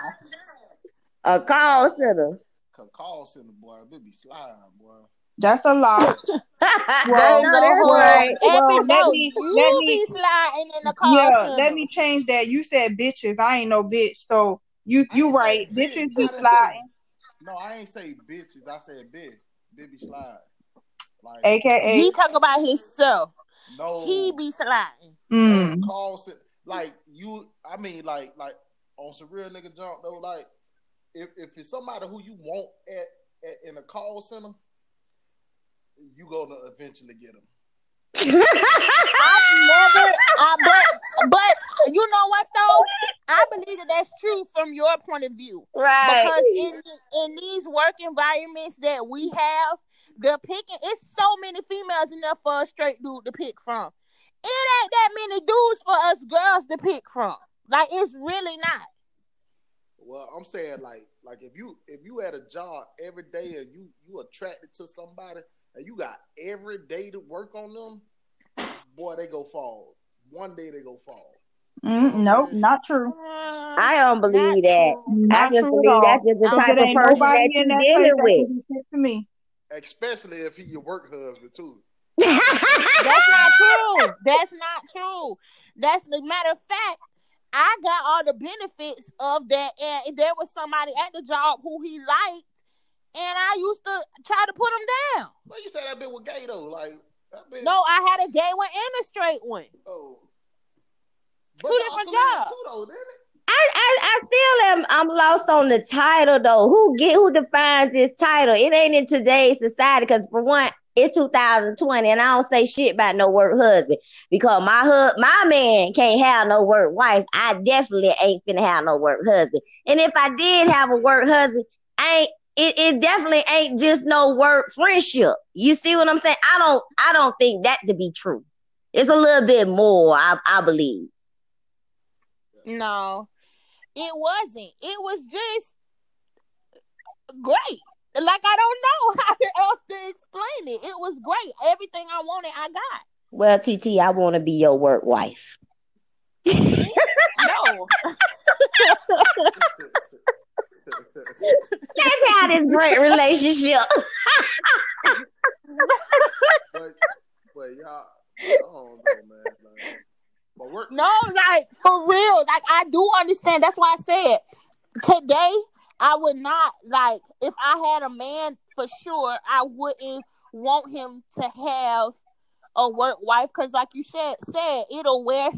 Why? A call center. A call center boy, it be slime, boy. That's a lot. well, There's no, a that's right. every Well, let me- you let me- be sliding in the car. Yeah, center. let me change that. You said bitches. I ain't no bitch. So you you ain't say right. bitch. Bitches I be sliding. No, I ain't say bitches. I said bitch. Bibby slide. Like AKA He talk about himself. no. He be sliding. mm, call center. Like you, I mean, like like on some real nigga jump though. Like if if it's somebody who you want at, at in a call center, you gonna eventually get them. I've never, I, but but you know what though? I believe that that's true from your point of view right. because in in these work environments that we have, the picking it's so many females enough for a straight dude to pick from. It ain't that many dudes for us girls to pick from. Like it's really not. Well, I'm saying like like if you if you at a job every day and you you attracted to somebody and you got every day to work on them, boy, they go fall. One day they go fall. Mm, nope, not true. I don't believe that. true. I Not just true at believe all. that's just the Because type of ain't person nobody that in you that dealing place that with. can be fit to me. Especially if he your work husband too. That's not true. That's not true. That's the matter of fact. I got all the benefits of that, and there was somebody at the job who he liked, and I used to try to put him down. But you said I've been with gay though, like that been No, I had a gay one and a straight one. oh. Two y'all different jobs. Too, though, didn't it? I, I I still am I'm lost on the title though. Who get who defines this title? It ain't in today's society because for one, it's 2020 and I don't say shit about no work husband because my hu- my man can't have no work wife. I definitely ain't finna have no work husband. And if I did have a work husband, I ain't it, it definitely ain't just no work friendship. You see what I'm saying? I don't I don't think that to be true. It's a little bit more, I I believe. No, it wasn't. It was just great. Like I don't know how else to explain it. It was great. Everything I wanted, I got. Well, TT, I want to be your work wife. No, Let's have this great relationship. but but y'all, I don't know, man. Like, but work. no, like for real. Like I do understand. That's why I said today I would not like if I had a man for sure. I wouldn't want him to have a work wife because, like you said, said it'll wear.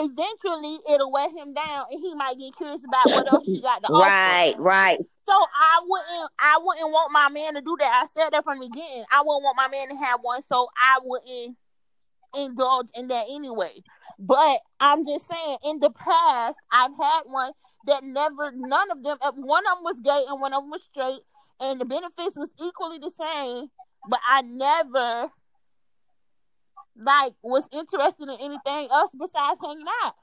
Eventually, it'll wear him down, and he might get curious about what else she got to offer. Right, right. So I wouldn't I wouldn't want my man to do that. I said that from the beginning. I wouldn't want my man to have one, so I wouldn't indulge in that anyway. But I'm just saying, in the past, I've had one that never none of them uh, one of them was gay and one of them was straight, and the benefits was equally the same, but I never like was interested in anything else besides hanging out.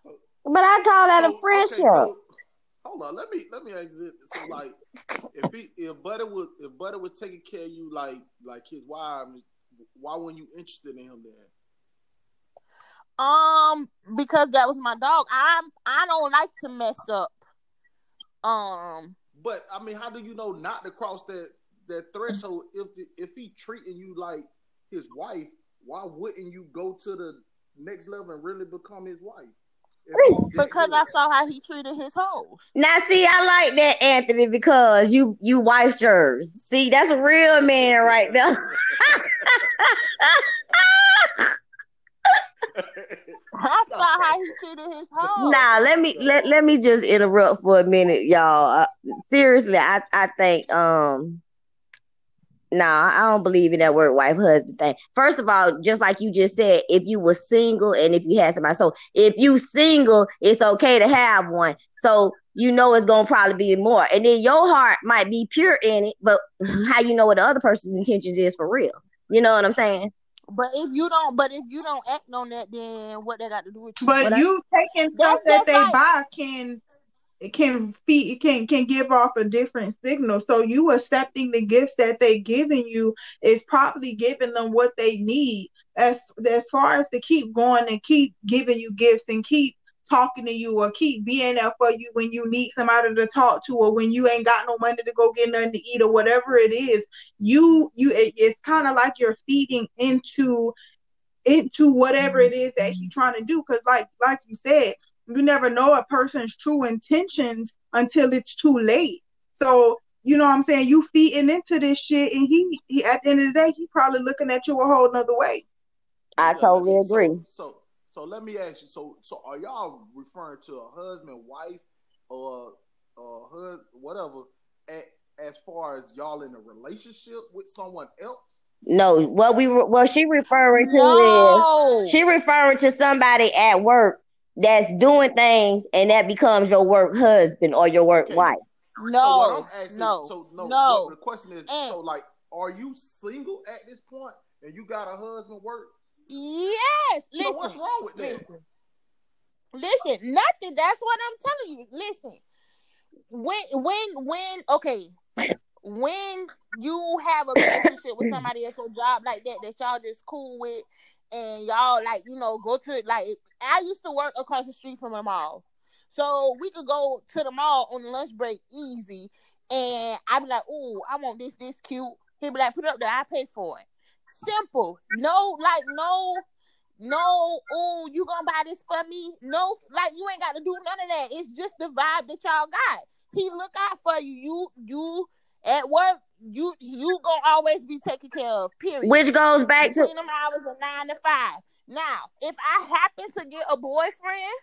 But I call that So, a okay, friendship. so, hold on, let me let me ask this. So like, if he if Butter was if Buddy was taking care of you like like his wife, why weren't you interested in him then? Um, because that was my dog. I'm I don't like to mess up. Um, But I mean, how do you know not to cross that that threshold if if he treating you like his wife? Why wouldn't you go to the next level and really become his wife? If he that because? I saw how he treated his hoes. Now, see, I like that, Anthony, because you you wife yours. See, that's a real man right there. I saw how he treated his hoes. Now, let me let, let me just interrupt for a minute, y'all. Uh, seriously, I I think um. Nah, I don't believe in that word wife husband thing. First of all, just like you just said, if you were single and if you had somebody, so if you single, it's okay to have one. So you know it's gonna probably be more. And then your heart might be pure in it, but how you know what the other person's intentions is for real? You know what I'm saying? But if you don't, but if you don't act on that, then what they got to do with you? But But I- you taking That's stuff that they like- buy can can feed can can give off a different signal. So you accepting the gifts that they giving you is probably giving them what they need. As as far as to keep going and keep giving you gifts and keep talking to you or keep being there for you when you need somebody to talk to or when you ain't got no money to go get nothing to eat or whatever it is you you it, it's kind of like you're feeding into into whatever it is that he's trying to do. Because like like you said you never know a person's true intentions until it's too late. So you know what i'm saying? You feeding into this shit and he, he at the end of the day he probably looking at you a whole nother way. I Yeah, totally agree. So, so let me ask you. So, so are y'all referring to a husband, wife, or or husband, whatever, at, as far as y'all in a relationship with someone else? No, what we were, what she referring to No. is she referring to somebody at work that's doing things and that becomes your work husband or your work Okay. wife. no. I'm asking, no. so no, no. the question is, And- so like, are you single at this point, and you got a husband work? Yes. So Listen. what's wrong with that? Listen. Listen, nothing. That's what I'm telling you. Listen. When when when okay. When you have a relationship with somebody at your job like that that y'all just cool with and y'all like, you know, go to like I used to work across the street from a mall. So we could go to the mall on the lunch break easy and I'd be like, oh, I want this, this cute. He'd be like, put it up there, I pay for it. Simple. No, like no no, oh, you gonna buy this for me? No, like you ain't got to do none of that. It's just the vibe that y'all got. He look out for you. You, you at work. You, you gonna always be taken care of. Period. Which goes back to Between them hours of nine to five. Now, if I happen to get a boyfriend,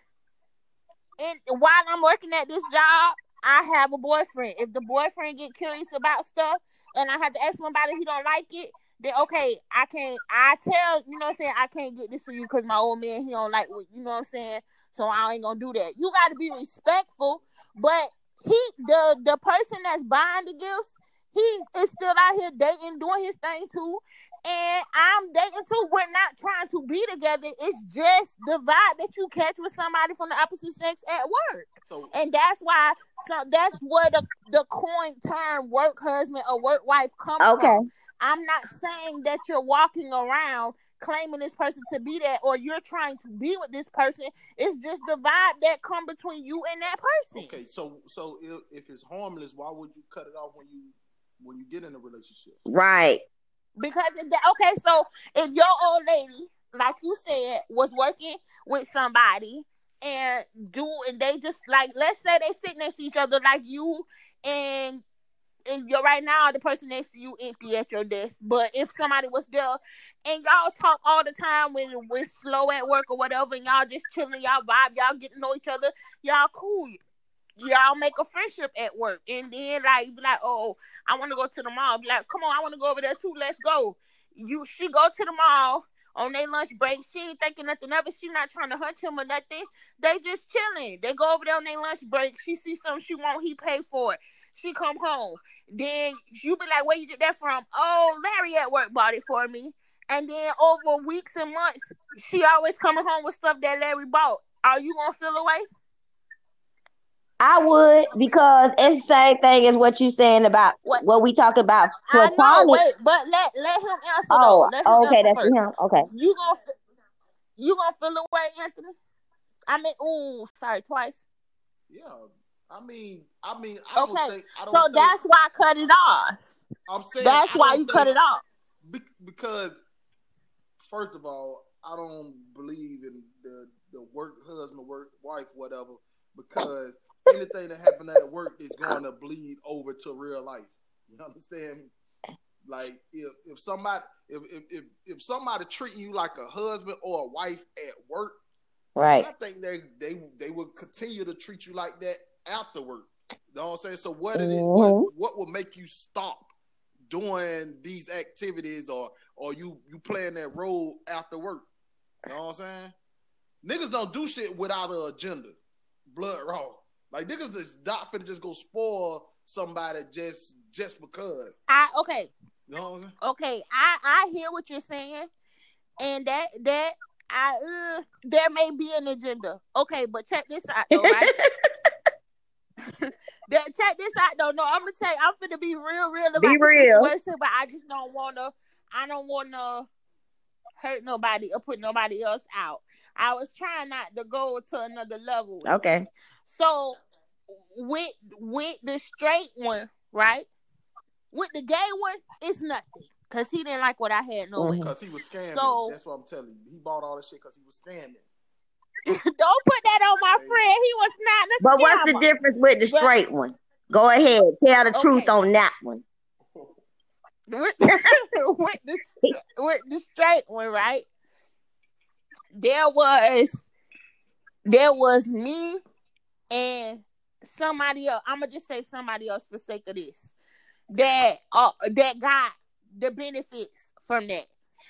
and while I'm working at this job, I have a boyfriend. If the boyfriend get curious about stuff, and I have to ask somebody he don't like it. Then okay, I can't. I tell you know what I'm saying. I can't get this for you because my old man he don't like what you know what I'm saying. So I ain't gonna do that. You got to be respectful, but he the the person that's buying the gifts, he is still out here dating, doing his thing too. And I'm dating too. We're not trying to be together. It's just the vibe that you catch with somebody from the opposite sex at work. So, And that's why so that's where the, the coin term work husband or work wife comes okay. from. I'm not saying that you're walking around claiming this person to be that or you're trying to be with this person. It's just the vibe that come between you and that person. okay, so so if, if it's harmless, why would you cut it off when you when you get in a relationship? Right. Because if that, okay, so if your old lady, like you said, was working with somebody and do and they just like let's say they sit next to each other like you and and you're right now the person next to you empty at your desk. But if somebody was there and y'all talk all the time when we're slow at work or whatever, and y'all just chilling, y'all vibe, y'all get to know each other, y'all cool. Y'all make a friendship at work, and then like be like, oh, I want to go to the mall. Be like, come on, I want to go over there too. Let's go. You, she go to the mall on their lunch break. She ain't thinking nothing of it. She not trying to hunch him or nothing. They just chilling. They go over there on their lunch break. She see something she want, he pay for it. She come home. Then you be like, where you get that from? Oh, Larry at work bought it for me. And then over weeks and months, she always coming home with stuff that Larry bought. Are you gonna feel away? I would because it's the same thing as what you saying about What? what we talk about I know, wait, but let let him answer Oh, though. Let him okay, answer that's first. him. Okay. You gonna you gonna feel the way, Anthony? I mean, ooh, sorry, twice. Yeah, I mean, I mean, I don't Okay, think I don't. So think, that's why I cut it off. I'm saying That's I why you cut it off. Be- because first of all, I don't believe in the the work husband, work wife, whatever. Because anything that happened at work is going to bleed over to real life. You understand me? Like if if somebody if if if, if somebody treating you like a husband or a wife at work, Right. I think they they they would continue to treat you like that after work. You know what I'm saying? So what it is, Mhm. what what will make you stop doing these activities or or you you playing that role after work? You know what I'm saying? Niggas don't do shit without an agenda. Blood raw. Like niggas just not finna just go spoil somebody just just because. I okay, You know what I'm saying? okay. I I hear what you're saying, and that that I uh, there may be an agenda. Okay, but check this out though, right? that check this out though. No, I'm gonna tell you, I'm gonna be real, real about Be the real. situation, but I just don't wanna. I don't wanna hurt nobody or put nobody else out. I was trying not to go to another level. with it. Okay. So with with the straight one, right? With the gay one, it's nothing. Cause he didn't like what I had no way. Mhm. Because he was scamming. So- That's what I'm telling you. He bought all this shit because he was scamming. Don't put that on my friend. He was not a But what's the difference with the But- straight one? Go ahead, tell the Okay. truth on that one. with, with the with the straight one, right? There was there was me and somebody else. I'm gonna just say somebody else for sake of this. That uh that got the benefits from that.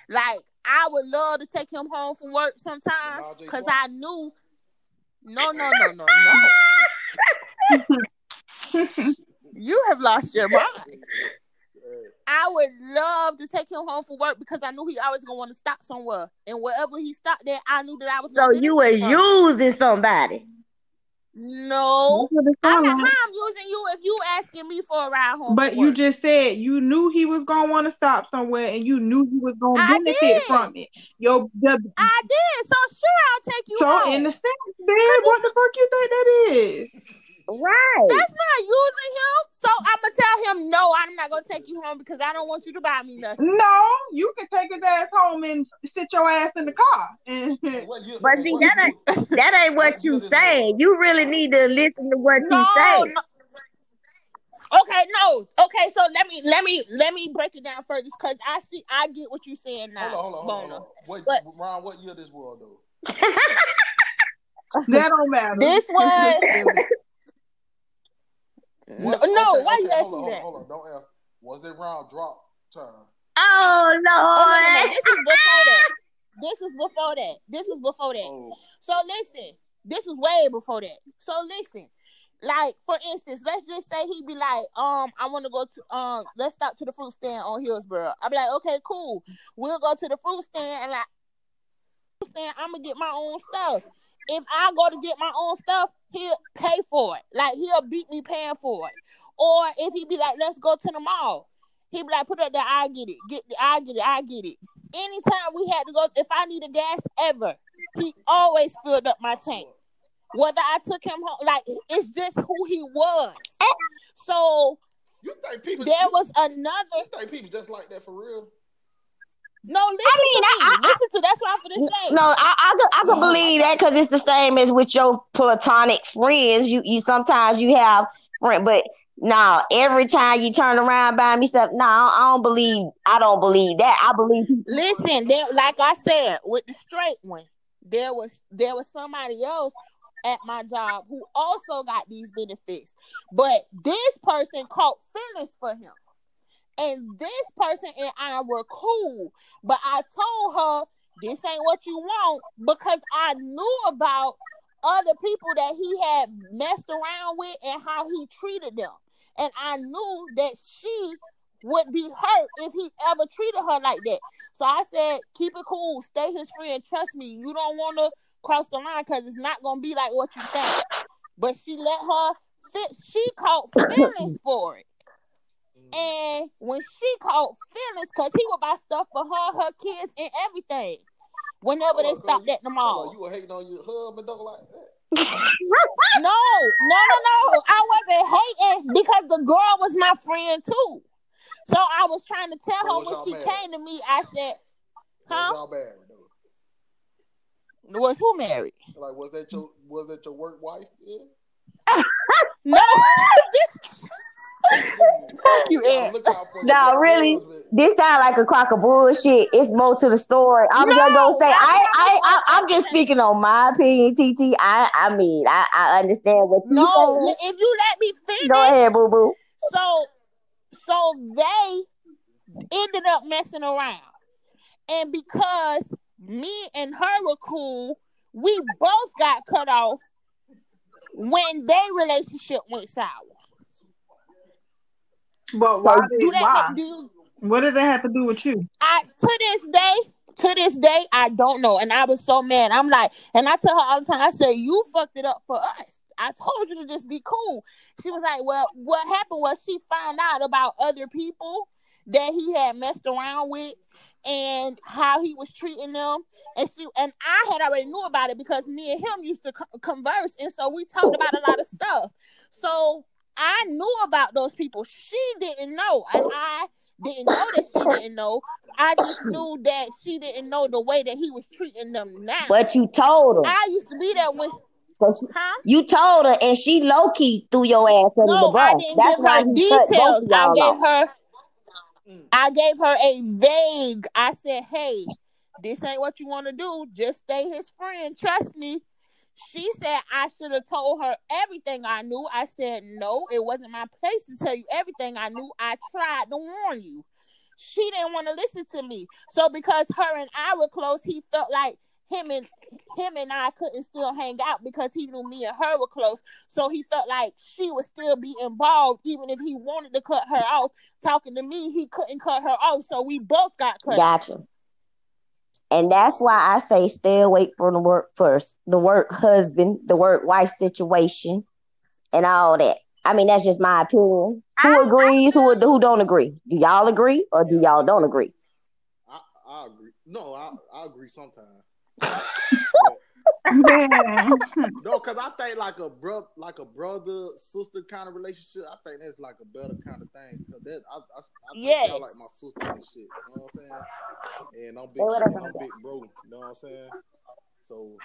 Like I would love to take him home from work sometime because I knew. No, no, no, no, no. You have lost your mind. I would love to take him home from work because I knew he always gonna want to stop somewhere, and wherever he stopped there, I knew that I was. So you benefit was from using somebody. No, That's what it I'm not. I'm using you if you asking me for a ride home. But you just said you knew he was gonna want to stop somewhere, and you knew he was gonna I benefit did. from it. Yo, the, I did. So sure, I'll take you so home. in the sense, babe, what the fuck you think that is? Right. That's not using him. So I'm gonna tell him no. I'm not gonna take you home because I don't want you to buy me nothing. No, you can take his ass home and sit your ass in the car. What But see, that ain't that ain't what What you year this saying. was? You really need to listen to what No, you say. no. Okay, no. Okay, so let me let me let me break it down further because I see I get what you're saying now, Hold on, hold on, hold on, hold on. Wait, But- Ron, what year this was though? that don't matter. This was no, no, okay, why okay, you hold asking on, that? Hold on, hold on, don't ask. Was it round drop time? oh Oh, no, no, no. This is before that. This is before that. This is before that. Oh, So listen, this is way before that. So listen, like for instance, let's just say he be like, um, I want to go to um, let's stop to the fruit stand on Hillsborough. I'll be like, okay, cool. We'll go to the fruit stand and like, fruit stand, I'm gonna get my own stuff. If I go to get my own stuff, he'll pay for it. Like he'll beat me paying for it. Or if he be like, let's go to the mall, he be like, put it there, I get it, get, the, I get it, I get it. Anytime we had to go, if I need a gas ever, he always filled up my tank. Whether I took him home, like it's just who he was. So you think people? there was another. you think people just like that for real? No, listen mean, to I-. I- listen to that's what I'm gonna say. No, I I could, I could believe that because it's the same as with your platonic friends. You you sometimes you have friend, but no, every time you turn around by me stuff, no, I don't believe. I don't believe that. I believe. Listen, there, like I said, with the straight one, there was there was somebody else at my job who also got these benefits, but this person caught feelings for him, and this person and I were cool, but I told her this ain't what you want because I knew about other people that he had messed around with and how he treated them, and I knew that she would be hurt if he ever treated her like that. So I said, keep it cool, stay his friend. Trust me, you don't want to cross the line because it's not gonna be like what you think. But she let her fit. She caught feelings for it, and when she caught feelings, cause he would buy stuff for her, her kids, and everything. Whenever they stopped you- at the mall. you were hating on your husband though like that? No, no, no, no. I wasn't hating because the girl was my friend too. So I was trying to tell So her when she married? came to me, I said, Was Huh? y'all married? Was who married? Like, was that your was that your work wife? Yeah. No. you, gotta Ed. look out for No, your really. This sound like a crock of bullshit. It's more to the story. I'm No, just gonna say that's I I, I I'm I'm just speaking on my opinion, TT. I I mean I I understand what you No, saying. if you let me finish, Go ahead, boo boo. so so they ended up messing around. And because me and her were cool, we both got cut off when their relationship went sour. But why? Do Did, that why? do What does that have to do with you? I to this day, to this day, I don't know. And I was so mad. I'm like, and I tell her all the time, I say, you fucked it up for us. I told you to just be cool. She was like, Well, what happened was she found out about other people that he had messed around with and how he was treating them. And she and I had already knew about it because me and him used to co- converse, and so we talked about a lot of stuff. So I knew about those people. She didn't know, and I didn't know that she didn't know. I just knew that she didn't know the way that he was treating them now. But you told her. I used to be there with, So she- huh? you told her, and she low key threw your ass under the No, I bus. didn't That's give why her he details. I y'all gave off. her Mm. I gave her a vague. I said, "Hey, this ain't what you want to do. Just stay his friend. Trust me." She said I should have told her everything I knew. I said, "No, it wasn't my place to tell you everything I knew. I tried to warn you." She didn't want to listen to me. So because her and I were close, he felt like him and him and I couldn't still hang out because he knew me and her were close. So he felt like she would still be involved, even if he wanted to cut her off. Talking to me, he couldn't cut her off. So we both got cut. Gotcha. And that's why I say stay away from the work first, the work husband, the work wife situation, and all that. I mean, that's just my opinion. Who I- agrees? Who who don't agree? Do y'all agree or do y'all don't agree? I, I agree. No, I, I agree sometimes. Man. No, because I think like a bro, like a brother sister kind of relationship. I think that's like a better kind of thing. Cause that I, I, I think Yes. y'all like my sister and shit. You know what I'm saying? And I'm big, Say what I'm I'm big bro. You know what I'm saying? So,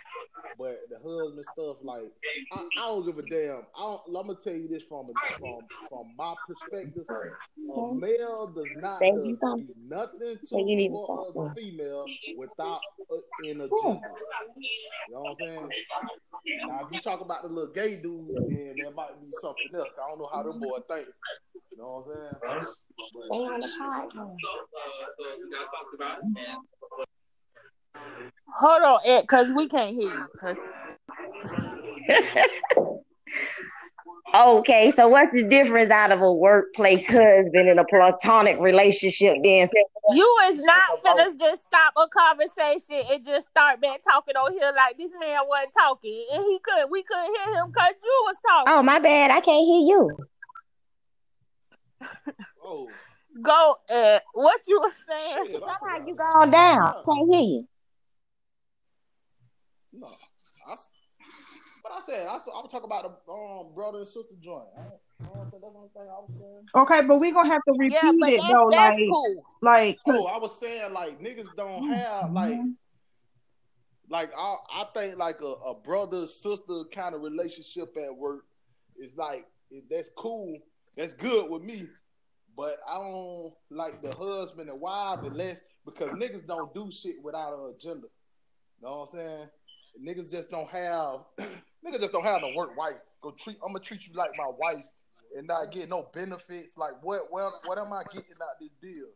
but the husband stuff, like I, I don't give a damn. I don't, I'm gonna tell you this from from from my perspective. A male does not Thank do you, do nothing Thank you, to Nina. for a female without a, an agenda. You know what I'm saying? Now, if you talk about the little gay dude, then there might be something else. I don't know how them mm-hmm. boys think. You know what I'm saying? Stay on the podcast. Hold on, Ed, because we can't hear you. 'cause- Okay, so what's the difference out of a workplace husband and a platonic relationship then? You is not gonna just stop a conversation and just start back talking on here like this man wasn't talking. And he could we couldn't hear him because you was talking. Oh, my bad. I can't hear you. Oh, Go Ed. What you was saying. shit, Somehow you gone down. Can't hear you. No, I, s- but I said I, s- I was talking about the um, brother and sister joint. I don't, I don't think that's one thing I was saying. Okay, but we're gonna have to repeat Yeah, but it though, that's like, cool. like, Oh, I was saying like niggas don't have like like I I think like a, a brother sister kind of relationship at work is like that's cool. That's good with me. But I don't like the husband and wife unless because niggas don't do shit without an agenda. You know what I'm saying? Niggas just don't have niggas just don't have no work wife. Go treat I'm gonna treat you like my wife and not get no benefits. Like what what what am I getting out this deal?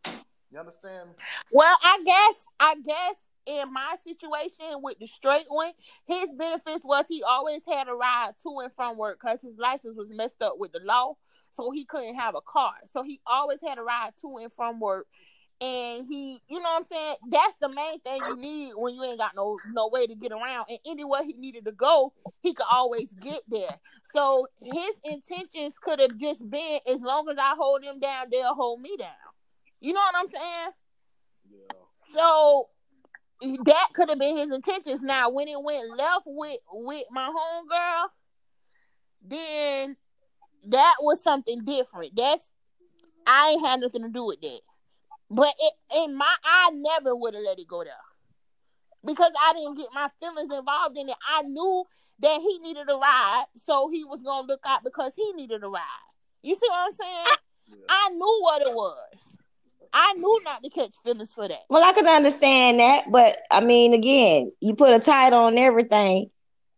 You understand? Well, I guess I guess in my situation with the straight one, his benefits was he always had a ride to and from work because his license was messed up with the law, so he couldn't have a car. So he always had a ride to and from work. And he, you know what I'm saying? That's the main thing you need when you ain't got no no way to get around. And anywhere he needed to go, he could always get there. So his intentions could have just been as long as I hold him down, they'll hold me down. You know what I'm saying? Yeah. So that could have been his intentions. Now, when it went left with with my homegirl, then that was something different. That's I ain't had nothing to do with that. But it, in my, I never would have let it go there because I didn't get my feelings involved in it. I knew that he needed a ride, so he was gonna look out because he needed a ride. You see what I'm saying? Yeah. I knew what it was. I knew not to catch feelings for that. Well, I can understand that, but I mean, again, you put a title on everything,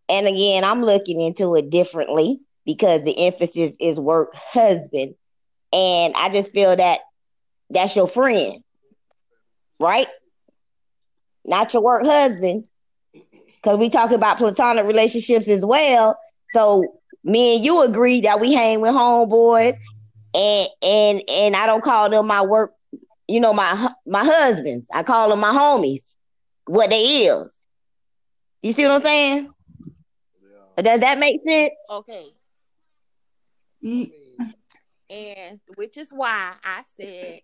and again, I'm looking into it differently because the emphasis is work husband, and I just feel that that's your friend, right? Not your work husband, because we talk about platonic relationships as well. So me and you agree that we hang with homeboys, and and and I don't call them my work you know, my my husbands. I call them my homies. What they is. You see what I'm saying? Yeah. Does that make sense? Okay. Ye- and which is why I said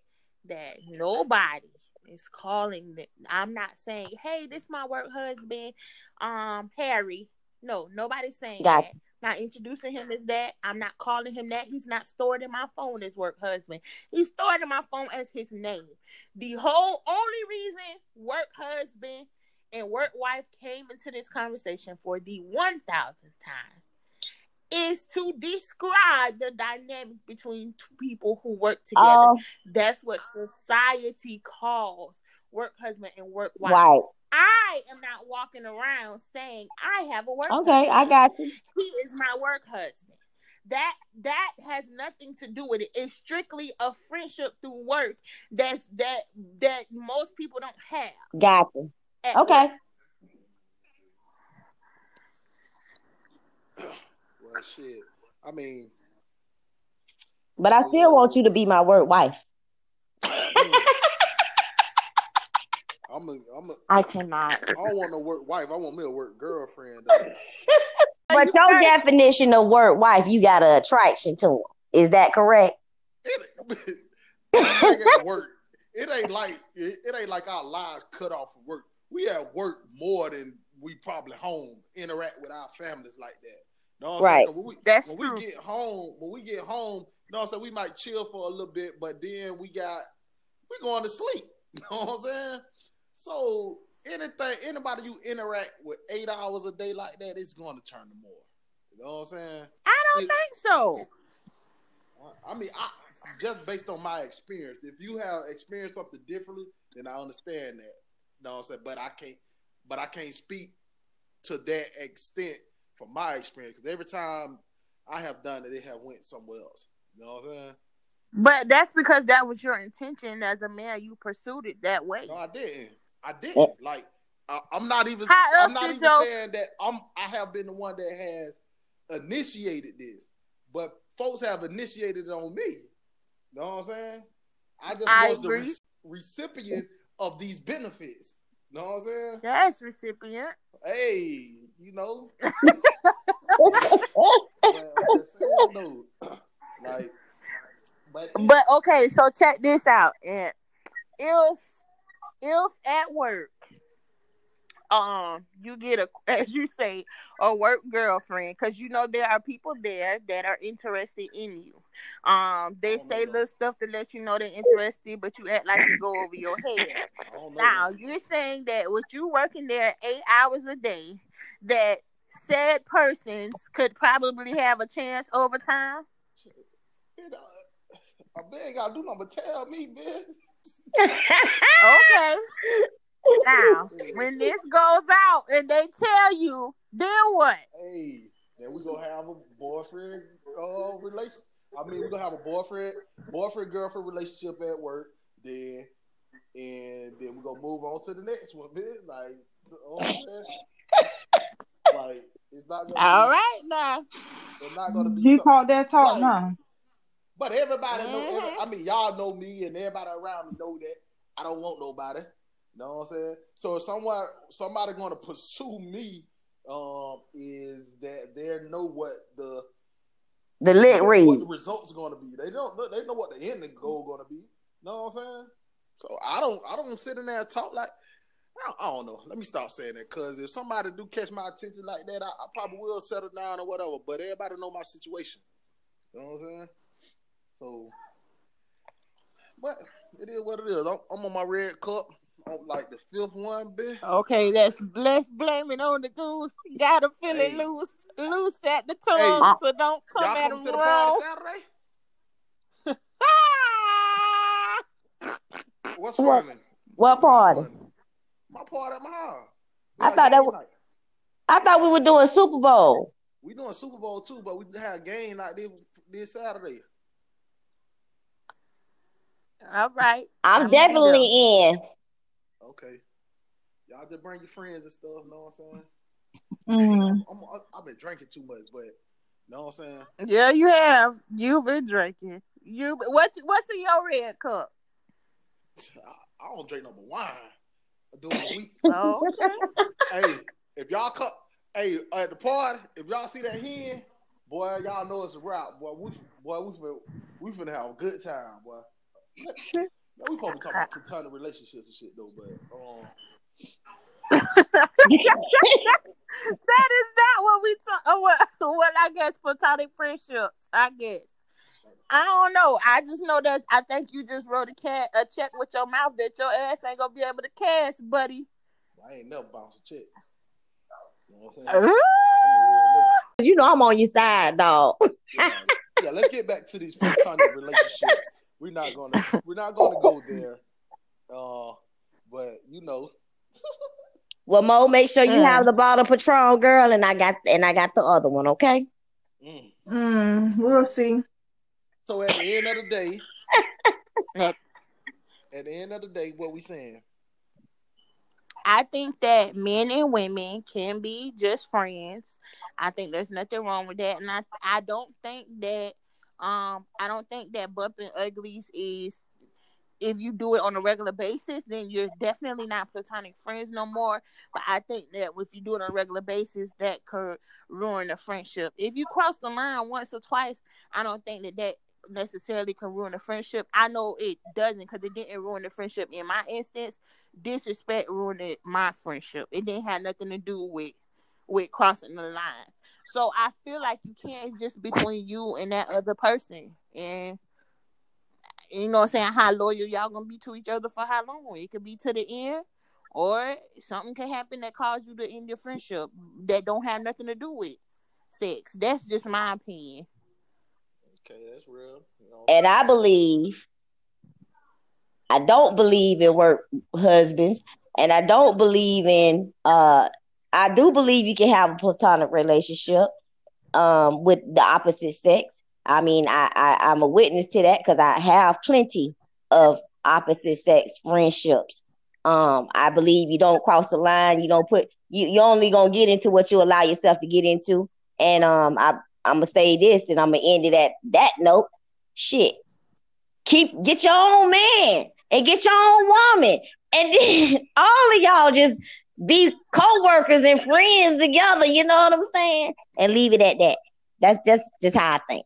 that nobody is calling them. I'm not saying, hey, this my work husband, um, Harry. No, nobody's saying Gotcha. that. Not introducing him as that. I'm not calling him that. He's not stored in my phone as work husband. He's stored in my phone as his name. The whole only reason work husband and work wife came into this conversation for the 1000th time is to describe the dynamic between two people who work together. Oh, That's what society calls work husband and work wife. right. I am not walking around saying I have a work Okay, I got you. He is my work husband. That that has nothing to do with it. It's strictly a friendship through work that's that that most people don't have. Got you. Okay. Well, shit. I mean, But I still want you to be my work wife. I'm a, I'm a, I cannot. I don't want no work wife. I want me a work girlfriend. But You your guys- definition of work wife, you got an attraction to him. Is that correct? it, it ain't work. It ain't like it, it ain't like our lives cut off from work. We at work more than we probably home interact with our families like that. You know what I'm Right. saying? 'Cause When we, That's when true. we get home, when we get home, you know what I'm saying? We might chill for a little bit, but then we got we going to sleep. You know what I'm saying? So anything, anybody you interact with eight hours a day like that, it's going to turn to more. You know what I'm saying? I don't it- think so. I mean, I just based on my experience. If you have experienced something differently, then I understand that. You know what I'm saying? But I can't. But I can't speak to that extent from my experience because every time I have done it, it have went somewhere else. You know what I'm saying? But that's because that was your intention as a man. You pursued it that way. No, I didn't. I didn't. Like I, I'm not even. How I'm not even your- saying that I'm. I have been the one that has initiated this, but folks have initiated it on me. You know what I'm saying? I just I was the re- recipient of these benefits. You know what I'm saying? Yes, recipient. Hey, you know. but I'm just saying, though, like, but, But okay, so check this out. And if if at work, um, you get a as you say a work girlfriend, because you know there are people there that are interested in you. Um, they say little stuff to let you know they're interested, but you act like you go over your head. Now you're saying that with you working there eight hours a day, that said persons could probably have a chance over time. You know, a man ain't gotta do but tell me, man. Okay. Now, when this goes out and they tell you, then what? Hey, then we gonna have a boyfriend uh relation. I mean, we gonna have a boyfriend, boyfriend girlfriend relationship at work. Then, and then we gonna move on to the next one, man. Like, you know what I'm saying? Like, it's not gonna. All be, right now. It's not gonna be. You something- caught that talk, Right. now. But everybody know. Mhm. Every, I mean, y'all know me, and everybody around me know that I don't want nobody. You know what I'm saying? So if someone, somebody going to pursue me, um, is that they know what the the lit what read. the results are going to be. They don't. They know what the end goal is going to be. You know what I'm saying? So I don't. I don't sit in there and talk like. I, I don't know. Let me stop saying that because if somebody do catch my attention like that, I, I probably will settle down or whatever. But everybody know my situation. You know what I'm saying? So, but it is what it is. I'm, I'm on my red cup. I'm like the fifth one, bitch. Okay, let's let's blame it on the goose. Gotta feel it Hey. loose, loose at the tongue, so don't come Y'all at coming him to the wrong. party Saturday? What's What- funny? what What's not party? Funny? My party at my house. I thought that game was- night. I thought we were doing Super Bowl. We doing Super Bowl too, but we had a game like this this Saturday. All right. I'm I'ma definitely in. Okay. Y'all just bring your friends and stuff. Know what I'm saying? Mm. I'm, I'm, I've been drinking too much, but know what I'm saying? Yeah, you have. You've been drinking. You what? What's in your red cup? I, I don't drink no more wine. Do a week. Oh, okay. hey, if y'all come, hey, at the party, if y'all see that hen, boy, y'all know it's a route, boy. We, boy, we finna, we finna have a good time, boy. Man, we probably talk about platonic relationships and shit though, but um, that is not what we talk. uh, What, what I guess platonic friendships. I guess. I don't know. I just know that I think you just wrote a cat a check with your mouth that your ass ain't gonna be able to cash, buddy. I ain't never bounced a check. You know what I'm saying? Uh, I'm a real nigga. You know I'm on your side, dog. yeah, yeah, let's get back to these platonic relationships. We're not gonna we're not gonna go there. Uh, but you know, Well, Mo, make sure you Mm. have the bottle Patron, girl, and I got and I got the other one. Okay. mm. Mm, we'll see. So at the end of the day, at the end of the day, what we saying? I think that men and women can be just friends. I think there's nothing wrong with that, and I I don't think that um I don't think that bumping uglies is if you do it on a regular basis, then you're definitely not platonic friends no more. But I think that if you do it on a regular basis, that could ruin a friendship. If you cross the line once or twice, I don't think that that necessarily can ruin a friendship. I know it doesn't because it didn't ruin the friendship in my instance disrespect ruined my friendship. It didn't have nothing to do with with crossing the line. So I feel like you can't just between you and that other person and you know what I'm saying, how loyal y'all gonna be to each other for how long? It could be to the end or something can happen that cause you to end your friendship that don't have nothing to do with sex. That's just my opinion. Okay, that's real. You know, And I believe, I don't believe in work husbands, and I don't believe in. uh I do believe you can have a platonic relationship um with the opposite sex. I mean, I, I I'm a witness to that because I have plenty of opposite sex friendships. Um, I believe you don't cross the line. You don't put you. You only gonna get into what you allow yourself to get into. And um, I I'm gonna say this, and I'm gonna end it at that note. Shit, keep get your own man and get your own woman, and then all of y'all just be co-workers and friends together. You know what I'm saying? And leave it at that. That's just just how I think.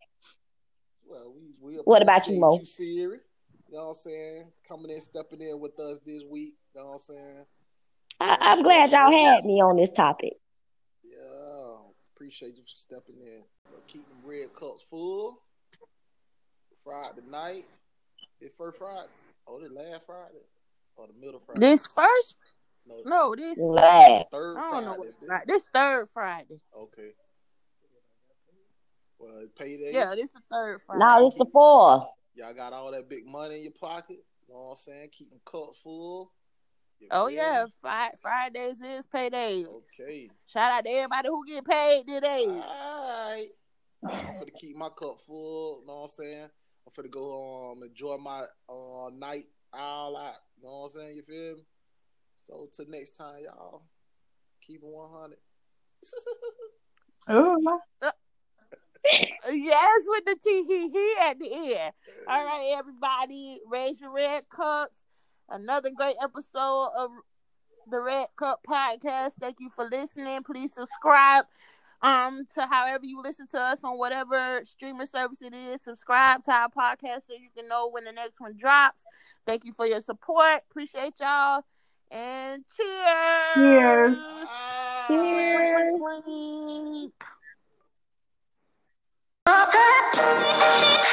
well, we, we What about you, Mo? You, Siri. You know what I'm saying? Coming in, stepping in with us this week. You know what I'm saying? I, I'm glad y'all had me on this topic. Yeah, appreciate you for stepping in. Keep them red cups full. Friday night. It first Friday. Oh, the last Friday. Or the middle Friday. This first no, no, this Last. third I don't Friday. know what bitch. This third Friday. Okay. Well, payday. Yeah, this the third Friday. No, it's the fourth. Y'all got all that big money in your pocket. You know what I'm saying? Keep them cups full. You Oh feel yeah. Fri- Fridays is payday. Okay. Shout out to everybody who get paid today. Alright. I'm gonna keep my cup full, you know what I'm saying? I'm gonna go um enjoy my uh night all out, you know what I'm saying? You feel me? So till next time, y'all, keep it 100. Oh, yes, with the T he he at the end. All right, everybody, raise your red cups another great episode of the Red Cup Podcast. Thank you for listening. Please subscribe um to however you listen to us on whatever streaming service it is. Subscribe to our podcast so you can know when the next one drops. Thank you for your support. Appreciate y'all. And cheers. Cheers. Uh, cheers. Wink, wink.